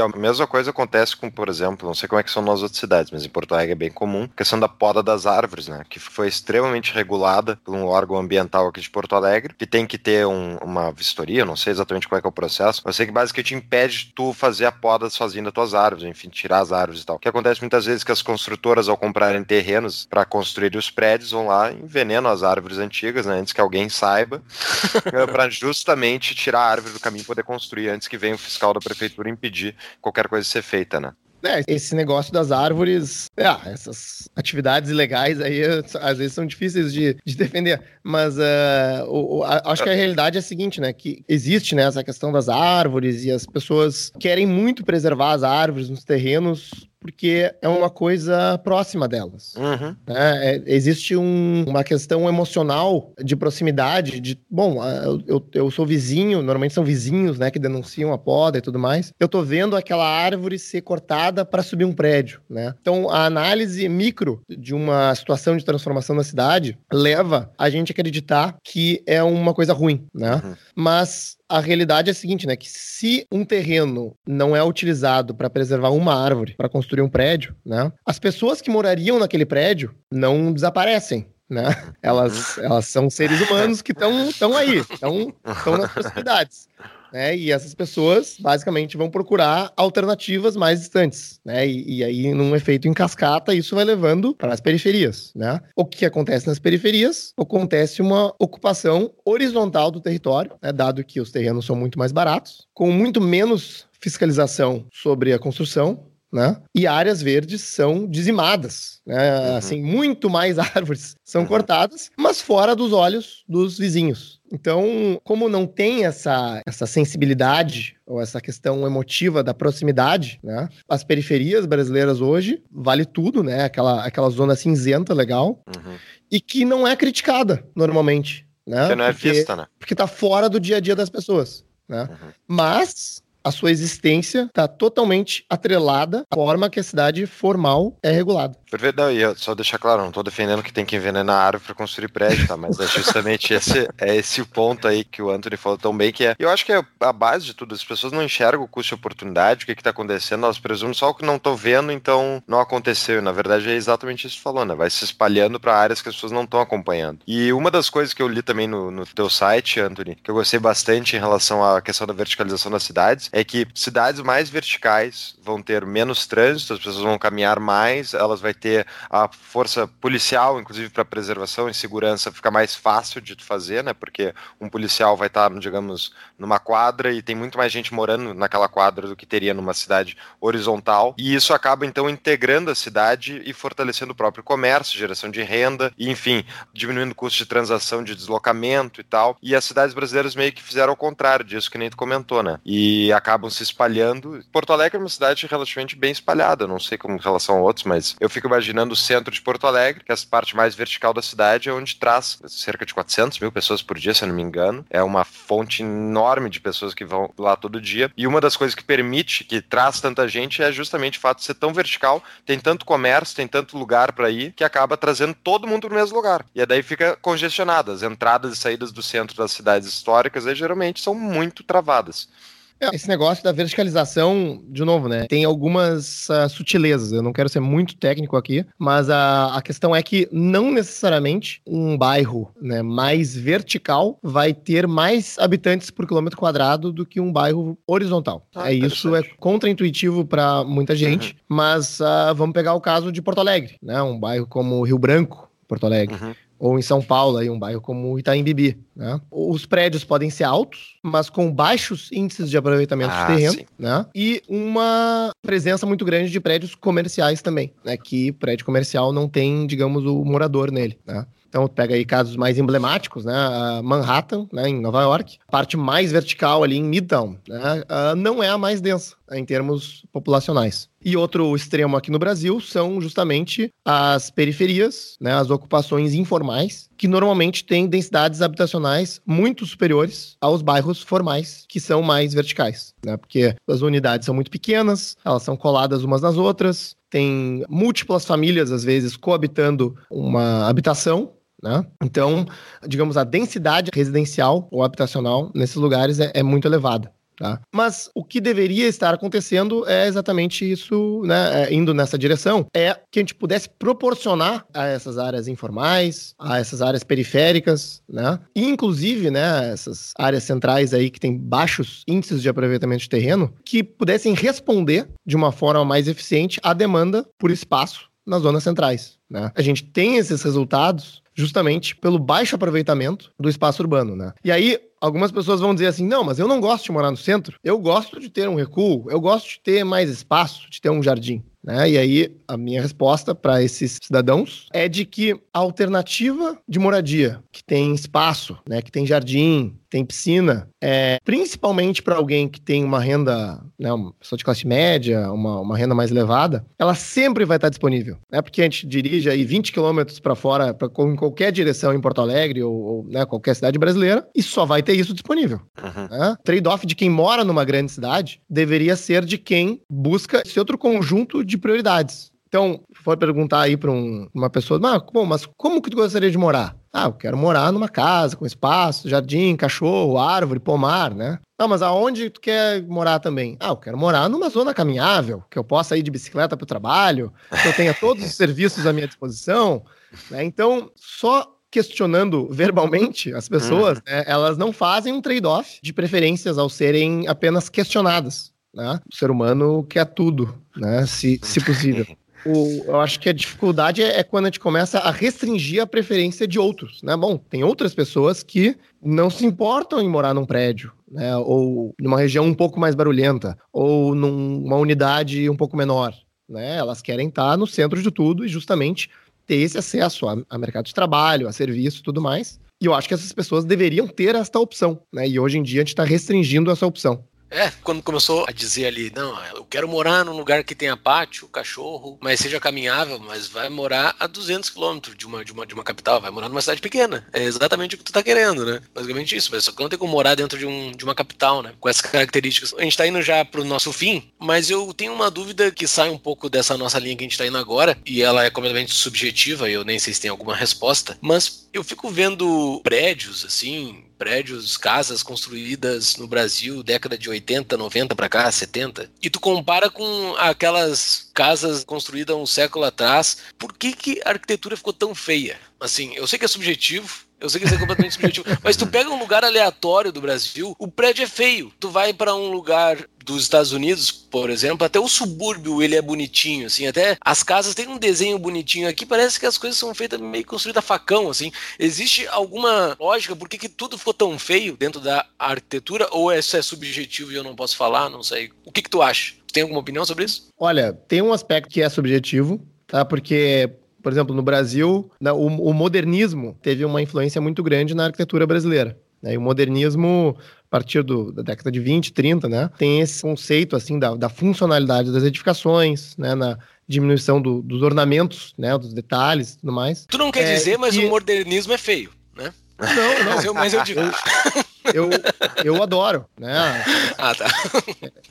A mesma coisa acontece com, por exemplo, não sei como é que são nas outras cidades, mas em Porto Alegre é bem comum, a questão da poda das árvores, né? Que foi extremamente regulada por um órgão ambiental aqui de Porto Alegre, que tem que ter um, uma vistoria, não sei exatamente qual é, é o processo, mas sei que basicamente impede tu fazer a poda sozinho das tuas árvores, enfim, tirar as árvores e tal. O que acontece muitas vezes é que as construtoras, ao comprarem terrenos para construir os prédios, vão lá e envenenam as árvores antigas, né? Antes que alguém saiba, para justamente tirar a árvore do caminho e poder construir antes que venha o fiscal da prefeitura impedir qualquer coisa ser feita, né? É, esse negócio das árvores, é, essas atividades ilegais aí, às vezes são difíceis de, de defender, mas uh, o, a, acho que a realidade é a seguinte, né, que existe, né, essa questão das árvores e as pessoas querem muito preservar as árvores nos terrenos porque é uma coisa próxima delas. Uhum. Né? É, existe um, uma questão emocional de proximidade, de, bom, eu, eu, eu, sou vizinho, normalmente são vizinhos, né, que denunciam a poda e tudo mais. Eu tô vendo aquela árvore ser cortada para subir um prédio, né? Então, a análise micro de uma situação de transformação da cidade leva a gente a acreditar que é uma coisa ruim, né? Uhum. Mas a realidade é a seguinte, né? Que se um terreno não é utilizado para preservar uma árvore, para construir um prédio, né? As pessoas que morariam naquele prédio não desaparecem. Né? Elas, elas são seres humanos que estão aí, estão nas proximidades. Né? E essas pessoas basicamente vão procurar alternativas mais distantes, né? E, e, aí, num efeito em cascata, isso vai levando para as periferias, né? O que acontece nas periferias? Acontece uma ocupação horizontal do território, né? dado que os terrenos são muito mais baratos, com muito menos fiscalização sobre a construção, né? E áreas verdes são dizimadas, né? Uhum. Assim, muito mais árvores são uhum. cortadas, mas fora dos olhos dos vizinhos. Então, como não tem essa, essa sensibilidade ou essa questão emotiva da proximidade, né? As periferias brasileiras hoje vale tudo, né? Aquela, aquela zona cinzenta legal uhum. e que não é criticada normalmente, né? Porque não é porque, vista, né? Porque tá fora do dia a dia das pessoas, né? Uhum. Mas a sua existência está totalmente atrelada à forma que a cidade formal é regulada. Perfeito, não, e eu só deixar claro, não estou defendendo que tem que envenenar a árvore para construir prédio, tá? Mas é justamente esse, é esse o ponto aí que o Anthony falou tão bem, que é. Eu acho que é a base de tudo, as pessoas não enxergam o custo e oportunidade, o que está acontecendo, elas presumem só o que não estão vendo, então não aconteceu. E, na verdade é exatamente isso que falou, né? Vai se espalhando para áreas que as pessoas não estão acompanhando. E uma das coisas que eu li também no, no teu site, Anthony, que eu gostei bastante em relação à questão da verticalização das cidades, é que cidades mais verticais vão ter menos trânsito, as pessoas vão caminhar mais, elas vai ter a força policial, inclusive para preservação e segurança, fica mais fácil de fazer, né? Porque um policial vai estar, tá, digamos, numa quadra e tem muito mais gente morando naquela quadra do que teria numa cidade horizontal. E isso acaba então integrando a cidade e fortalecendo o próprio comércio, geração de renda, e enfim, diminuindo o custo de transação, de deslocamento e tal. E as cidades brasileiras meio que fizeram ao contrário disso que nem tu comentou, né? E acabam se espalhando. Porto Alegre é uma cidade relativamente bem espalhada, não sei como em relação a outros, mas eu fico imaginando o centro de Porto Alegre, que é a parte mais vertical da cidade, é onde traz cerca de 400 mil pessoas por dia, se eu não me engano. É uma fonte enorme de pessoas que vão lá todo dia. E uma das coisas que permite, que traz tanta gente, é justamente o fato de ser tão vertical, tem tanto comércio, tem tanto lugar para ir, que acaba trazendo todo mundo pro mesmo lugar. E daí fica congestionado. As entradas e saídas do centro das cidades históricas aí, geralmente são muito travadas. É, esse negócio da verticalização, de novo, né? Tem algumas uh, sutilezas. Eu não quero ser muito técnico aqui, mas a, a questão é que não necessariamente um bairro né, mais vertical vai ter mais habitantes por quilômetro quadrado do que um bairro horizontal. Ah, é isso é contraintuitivo para muita gente, uhum. mas uh, vamos pegar o caso de Porto Alegre, né? Um bairro como Rio Branco, Porto Alegre. Uhum ou em São Paulo, aí, um bairro como Itaim Bibi. Né? Os prédios podem ser altos, mas com baixos índices de aproveitamento ah, de terreno, né? e uma presença muito grande de prédios comerciais também, né? que prédio comercial não tem, digamos, o morador nele. Né? Então, pega aí casos mais emblemáticos, né? Manhattan, né, em Nova York, parte mais vertical ali em Midtown, né? Uh, não é a mais densa em termos populacionais. E outro extremo aqui no Brasil são justamente as periferias, né, as ocupações informais, que normalmente têm densidades habitacionais muito superiores aos bairros formais, que são mais verticais, né, porque as unidades são muito pequenas, elas são coladas umas nas outras, tem múltiplas famílias, às vezes, coabitando uma habitação, né? Então, digamos, a densidade residencial ou habitacional nesses lugares é, é muito elevada. Tá? Mas o que deveria estar acontecendo é exatamente isso, né? É, indo nessa direção, é que a gente pudesse proporcionar a essas áreas informais, a essas áreas periféricas, né? E, inclusive, né, essas áreas centrais aí que têm baixos índices de aproveitamento de terreno, que pudessem responder de uma forma mais eficiente à demanda por espaço nas zonas centrais. Né? A gente tem esses resultados justamente pelo baixo aproveitamento do espaço urbano, né? E aí, algumas pessoas vão dizer assim: não, mas eu não gosto de morar no centro, eu gosto de ter um recuo, eu gosto de ter mais espaço, de ter um jardim. Né? E aí, a minha resposta para esses cidadãos é de que a alternativa de moradia, que tem espaço, né, que tem jardim, tem piscina, é, principalmente para alguém que tem uma renda, né, uma pessoa de classe média, uma, uma renda mais elevada, ela sempre vai estar disponível. Não é porque a gente dirige aí 20 quilômetros para fora, pra, em qualquer direção em Porto Alegre ou, ou né, qualquer cidade brasileira, e só vai ter isso disponível. Uhum. Né? Trade-off de quem mora numa grande cidade deveria ser de quem busca esse outro conjunto de prioridades. Então, se for perguntar aí para um, uma pessoa, ah, bom, mas como que tu gostaria de morar? Ah, eu quero morar numa casa com espaço, jardim, cachorro, árvore, pomar, né? Ah, mas aonde tu quer morar também? Ah, eu quero morar numa zona caminhável, que eu possa ir de bicicleta para o trabalho, que eu tenha todos os serviços à minha disposição. Né? Então, só questionando verbalmente as pessoas, uhum. né, elas não fazem um trade-off de preferências ao serem apenas questionadas. Né? O ser humano quer tudo, né? se, se possível. O, eu acho que a dificuldade é, é, quando a gente começa a restringir a preferência de outros, né? Bom, tem outras pessoas que não se importam em morar num prédio, né? Ou numa região um pouco mais barulhenta, ou numa unidade um pouco menor, né? Elas querem estar no centro de tudo e justamente ter esse acesso a, a mercado de trabalho, a serviço tudo mais. E eu acho que essas pessoas deveriam ter esta opção, né? E hoje em dia a gente está restringindo essa opção. É, quando começou a dizer ali, não, eu quero morar num lugar que tenha pátio, cachorro, mas seja caminhável, mas vai morar a 200 quilômetros de uma, de, uma, de uma capital, vai morar numa cidade pequena. É exatamente o que tu tá querendo, né? Basicamente isso, mas só que não tem como morar dentro de, um, de uma capital, né? Com essas características. A gente tá indo já pro nosso fim, mas eu tenho uma dúvida que sai um pouco dessa nossa linha que a gente tá indo agora, e ela é completamente subjetiva, e eu nem sei se tem alguma resposta, mas eu fico vendo prédios, assim, prédios, casas construídas no Brasil década de 80, 90 para cá, 70, e tu compara com aquelas casas construídas um século atrás, por que, que a arquitetura ficou tão feia? Assim, eu sei que é subjetivo, eu sei que isso é completamente subjetivo. Mas tu pega um lugar aleatório do Brasil, o prédio é feio. Tu vai para um lugar dos Estados Unidos, por exemplo, até o subúrbio ele é bonitinho, assim, até as casas têm um desenho bonitinho. Aqui parece que as coisas são feitas meio construídas a facão, assim. Existe alguma lógica por que, que tudo ficou tão feio dentro da arquitetura ou isso é subjetivo e eu não posso falar? Não sei. O que, que tu acha? Tem alguma opinião sobre isso? Olha, tem um aspecto que é subjetivo, tá? Porque por exemplo, no Brasil, o, modernismo teve uma influência muito grande na arquitetura brasileira. Né? E o modernismo, partir do, da década de 20, 30, né, tem esse conceito assim da, da funcionalidade das edificações, né, na diminuição do, dos ornamentos, né, dos detalhes e tudo mais. Tu não quer é, dizer, mas o modernismo é feio, né? Não, não. mas, eu, mas eu digo. Eu, eu, eu adoro, né? Ah, tá.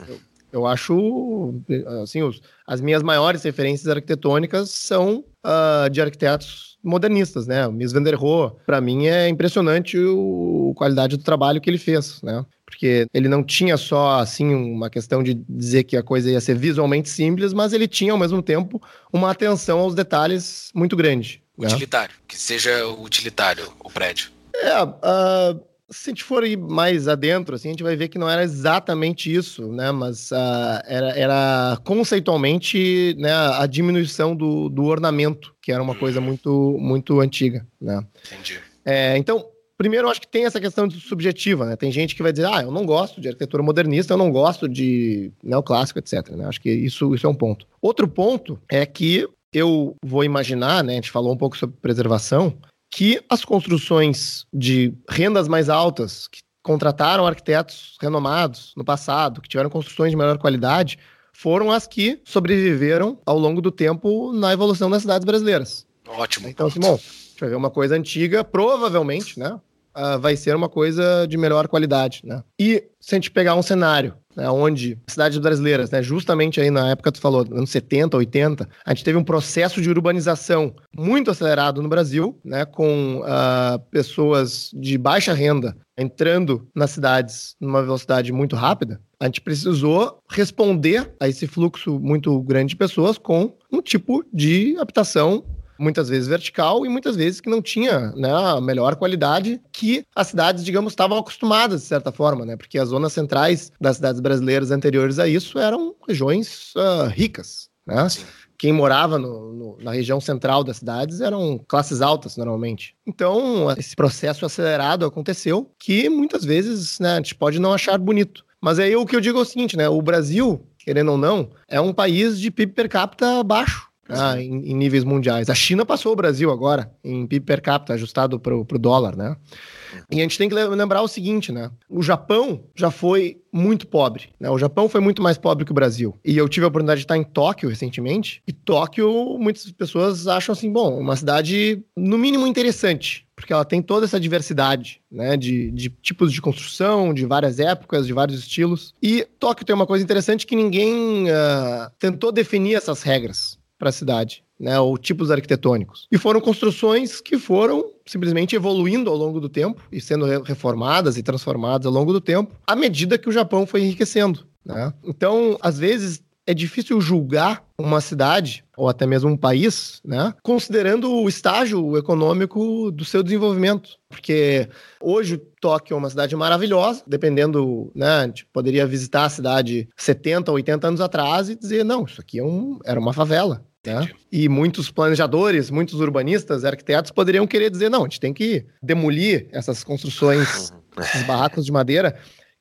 Eu, eu acho, assim, os, as minhas maiores referências arquitetônicas são uh, de arquitetos modernistas, né? O Mies van der Rohe, para mim, é impressionante a qualidade do trabalho que ele fez, né? Porque ele não tinha só, assim, uma questão de dizer que a coisa ia ser visualmente simples, mas ele tinha, ao mesmo tempo, uma atenção aos detalhes muito grande. Né? Utilitário, né? que seja utilitário o prédio. É, uh, se a gente for ir mais adentro, assim, a gente vai ver que não era exatamente isso, né? Mas uh, era, era conceitualmente né, a diminuição do, do ornamento, que era uma coisa muito, muito antiga, né? Entendi. É, então, primeiro, eu acho que tem essa questão de subjetiva, né? Tem gente que vai dizer, ah, eu não gosto de arquitetura modernista, eu não gosto de neoclássico, etc. Né? Acho que isso, isso é um ponto. Outro ponto é que eu vou imaginar, né? A gente falou um pouco sobre preservação, que as construções de rendas mais altas, que contrataram arquitetos renomados no passado, que tiveram construções de melhor qualidade, foram as que sobreviveram ao longo do tempo na evolução das cidades brasileiras. Ótimo. Então, Simão, a gente vai ver uma coisa antiga, provavelmente, né? Uh, vai ser uma coisa de melhor qualidade, né? E se a gente pegar um cenário né, onde cidades brasileiras, né, justamente aí na época que tu falou, anos 70, 80, a gente teve um processo de urbanização muito acelerado no Brasil, né, com uh, pessoas de baixa renda entrando nas cidades numa velocidade muito rápida, a gente precisou responder a esse fluxo muito grande de pessoas com um tipo de habitação muitas vezes vertical e muitas vezes que não tinha né, a melhor qualidade que as cidades, digamos, estavam acostumadas, de certa forma, né? Porque as zonas centrais das cidades brasileiras anteriores a isso eram regiões uh, ricas, né? Sim quem morava no, no, na região central das cidades eram classes altas, normalmente. Então, esse processo acelerado aconteceu, que muitas vezes né, a gente pode não achar bonito. Mas aí o que eu digo é o seguinte, né? O Brasil, querendo ou não, é um país de PIB per capita baixo ah, em, em, níveis mundiais. A China passou o Brasil agora, em PIB per capita, ajustado para o dólar, né? E a gente tem que lembrar o seguinte, né? O Japão já foi muito pobre, né? O Japão foi muito mais pobre que o Brasil. E eu tive a oportunidade de estar em Tóquio recentemente, e Tóquio, muitas pessoas acham assim, bom, uma cidade no mínimo interessante, porque ela tem toda essa diversidade, né, de, de tipos de construção, de várias épocas, de vários estilos. E Tóquio tem uma coisa interessante que ninguém uh, tentou definir essas regras para a cidade, né, ou tipos arquitetônicos. E foram construções que foram simplesmente evoluindo ao longo do tempo e sendo reformadas e transformadas ao longo do tempo, à medida que o Japão foi enriquecendo. Né? Então, às vezes, é difícil julgar uma cidade ou até mesmo um país, né, considerando o estágio econômico do seu desenvolvimento, porque hoje Tóquio é uma cidade maravilhosa, dependendo, né, a gente poderia visitar a cidade 70, 80 anos atrás e dizer, não, isso aqui é um, era uma favela, né? E muitos planejadores, muitos urbanistas, arquitetos poderiam querer dizer: não, a gente tem que demolir essas construções, esses barracos de madeira,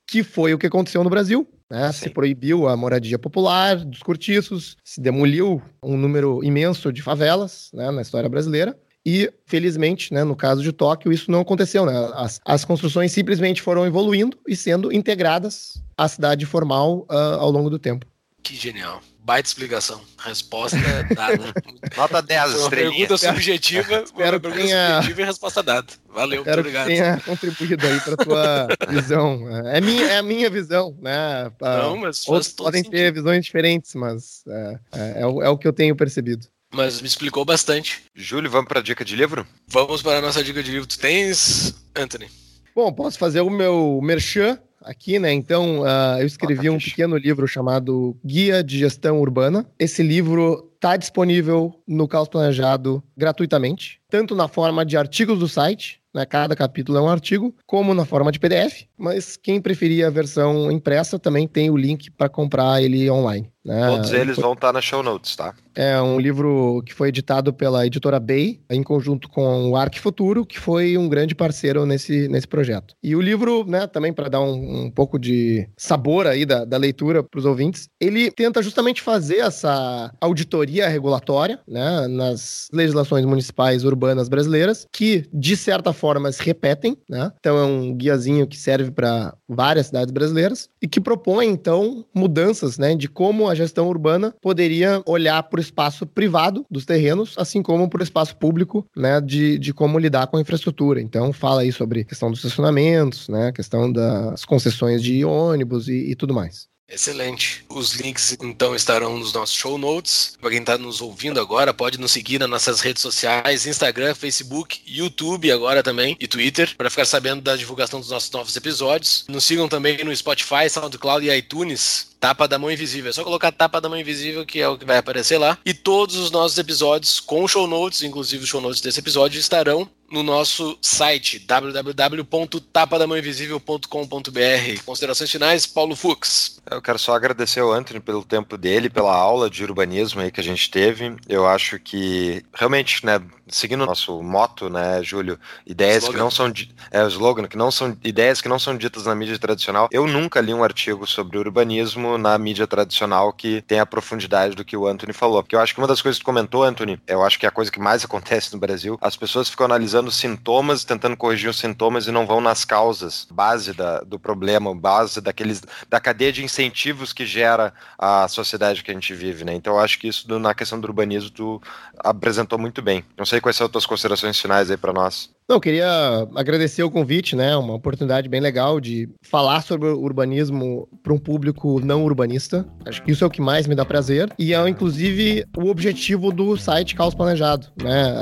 que foi o que aconteceu no Brasil. Né? Se proibiu a moradia popular dos cortiços, se demoliu um número imenso de favelas né, na história brasileira. E, felizmente, né, no caso de Tóquio, isso não aconteceu. Né? As, as construções simplesmente foram evoluindo e sendo integradas à cidade formal uh, ao longo do tempo. Que genial. Baita explicação. Resposta dada. Nota 10 estrelinhas. Pergunta subjetiva, Espero pergunta tenha... subjetiva e resposta dada. Valeu, Espero muito obrigado. Que tenha contribuído aí para tua visão. É, minha, é a minha visão, né? Não, mas Outros podem sentido. ter visões diferentes, mas é, é, é, o, é o que eu tenho percebido. Mas me explicou bastante. Júlio, vamos para a dica de livro? Vamos para a nossa dica de livro. Tu tens, Anthony? Bom, posso fazer o meu merchan aqui, né? Então, uh, eu escrevi um pequeno livro chamado Guia de Gestão Urbana. Esse livro está disponível no Caos Planejado gratuitamente, tanto na forma de artigos do site, né? Cada capítulo é um artigo, como na forma de PDF, mas quem preferir a versão impressa também tem o link para comprar ele online. Né? Todos eles foi... vão estar na show notes, tá? É um livro que foi editado pela editora Bay, em conjunto com o Arc Futuro, que foi um grande parceiro nesse, nesse projeto. E o livro, né, também para dar um, um, pouco de sabor aí da, da leitura para os ouvintes, ele tenta justamente fazer essa auditoria regulatória né, nas legislações municipais urbanas brasileiras, que de certa forma se repetem. Né? Então é um guiazinho que serve para várias cidades brasileiras e que propõe, então, mudanças né, de como a gestão urbana poderia olhar para o espaço privado dos terrenos, assim como para o espaço público, né, de, de como lidar com a infraestrutura. Então, fala aí sobre questão dos estacionamentos, né, questão das concessões de ônibus e, e tudo mais. Excelente. Os links então estarão nos nossos show notes. Para quem está nos ouvindo agora, pode nos seguir nas nossas redes sociais: Instagram, Facebook, YouTube agora também e Twitter, para ficar sabendo da divulgação dos nossos novos episódios. Nos sigam também no Spotify, SoundCloud e iTunes. Tapa da Mão Invisível. É só colocar Tapa da Mão Invisível, que é o que vai aparecer lá. E todos os nossos episódios com show notes, inclusive os show notes desse episódio, estarão no nosso site www.tapadamãoinvisível.com.br. Considerações finais, Paulo Fux. Eu quero só agradecer ao Anthony pelo tempo dele, pela aula de urbanismo aí que a gente teve. Eu acho que realmente, né, seguindo o nosso moto, né, Júlio, ideias slogan. que não são é o slogan, que não são ideias que não são ditas na mídia tradicional. Eu nunca li um artigo sobre urbanismo na mídia tradicional que tenha a profundidade do que o Anthony falou. Porque eu acho que uma das coisas que tu comentou, Anthony, eu acho que é a coisa que mais acontece no Brasil, as pessoas ficam analisando sintomas, tentando corrigir os sintomas e não vão nas causas, base da, do problema, base daqueles da cadeia de incentivos que gera a sociedade que a gente vive, né? Então eu acho que isso na questão do urbanismo tu apresentou muito bem. Não sei quais são as tuas considerações finais aí para nós. Não, queria agradecer o convite, né? Uma oportunidade bem legal de falar sobre urbanismo para um público não urbanista. Acho que isso é o que mais me dá prazer. E é, inclusive, o objetivo do site Caos Planejado, né?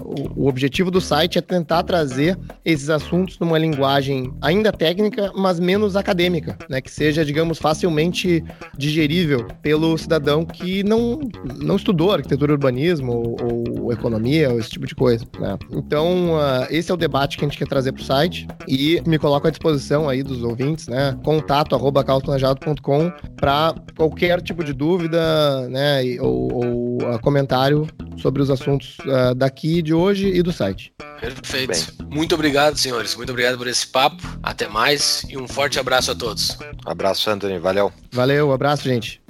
Uh, o, objetivo do site é tentar trazer esses assuntos numa linguagem ainda técnica, mas menos acadêmica, né? Que seja, digamos, facilmente digerível pelo cidadão que não, não estudou arquitetura urbanismo ou, ou economia ou esse tipo de coisa, né? Então, uh, esse é o debate que a gente quer trazer para o site e me coloco à disposição aí dos ouvintes, né? Contato arroba caosplanejado.com para qualquer tipo de dúvida, né? Ou, ou uh, comentário sobre os assuntos uh, daqui de hoje e do site. Perfeito. Bem. Muito obrigado, senhores. Muito obrigado por esse papo. Até mais e um forte abraço a todos. Abraço, Anthony. Valeu. Valeu, abraço, gente.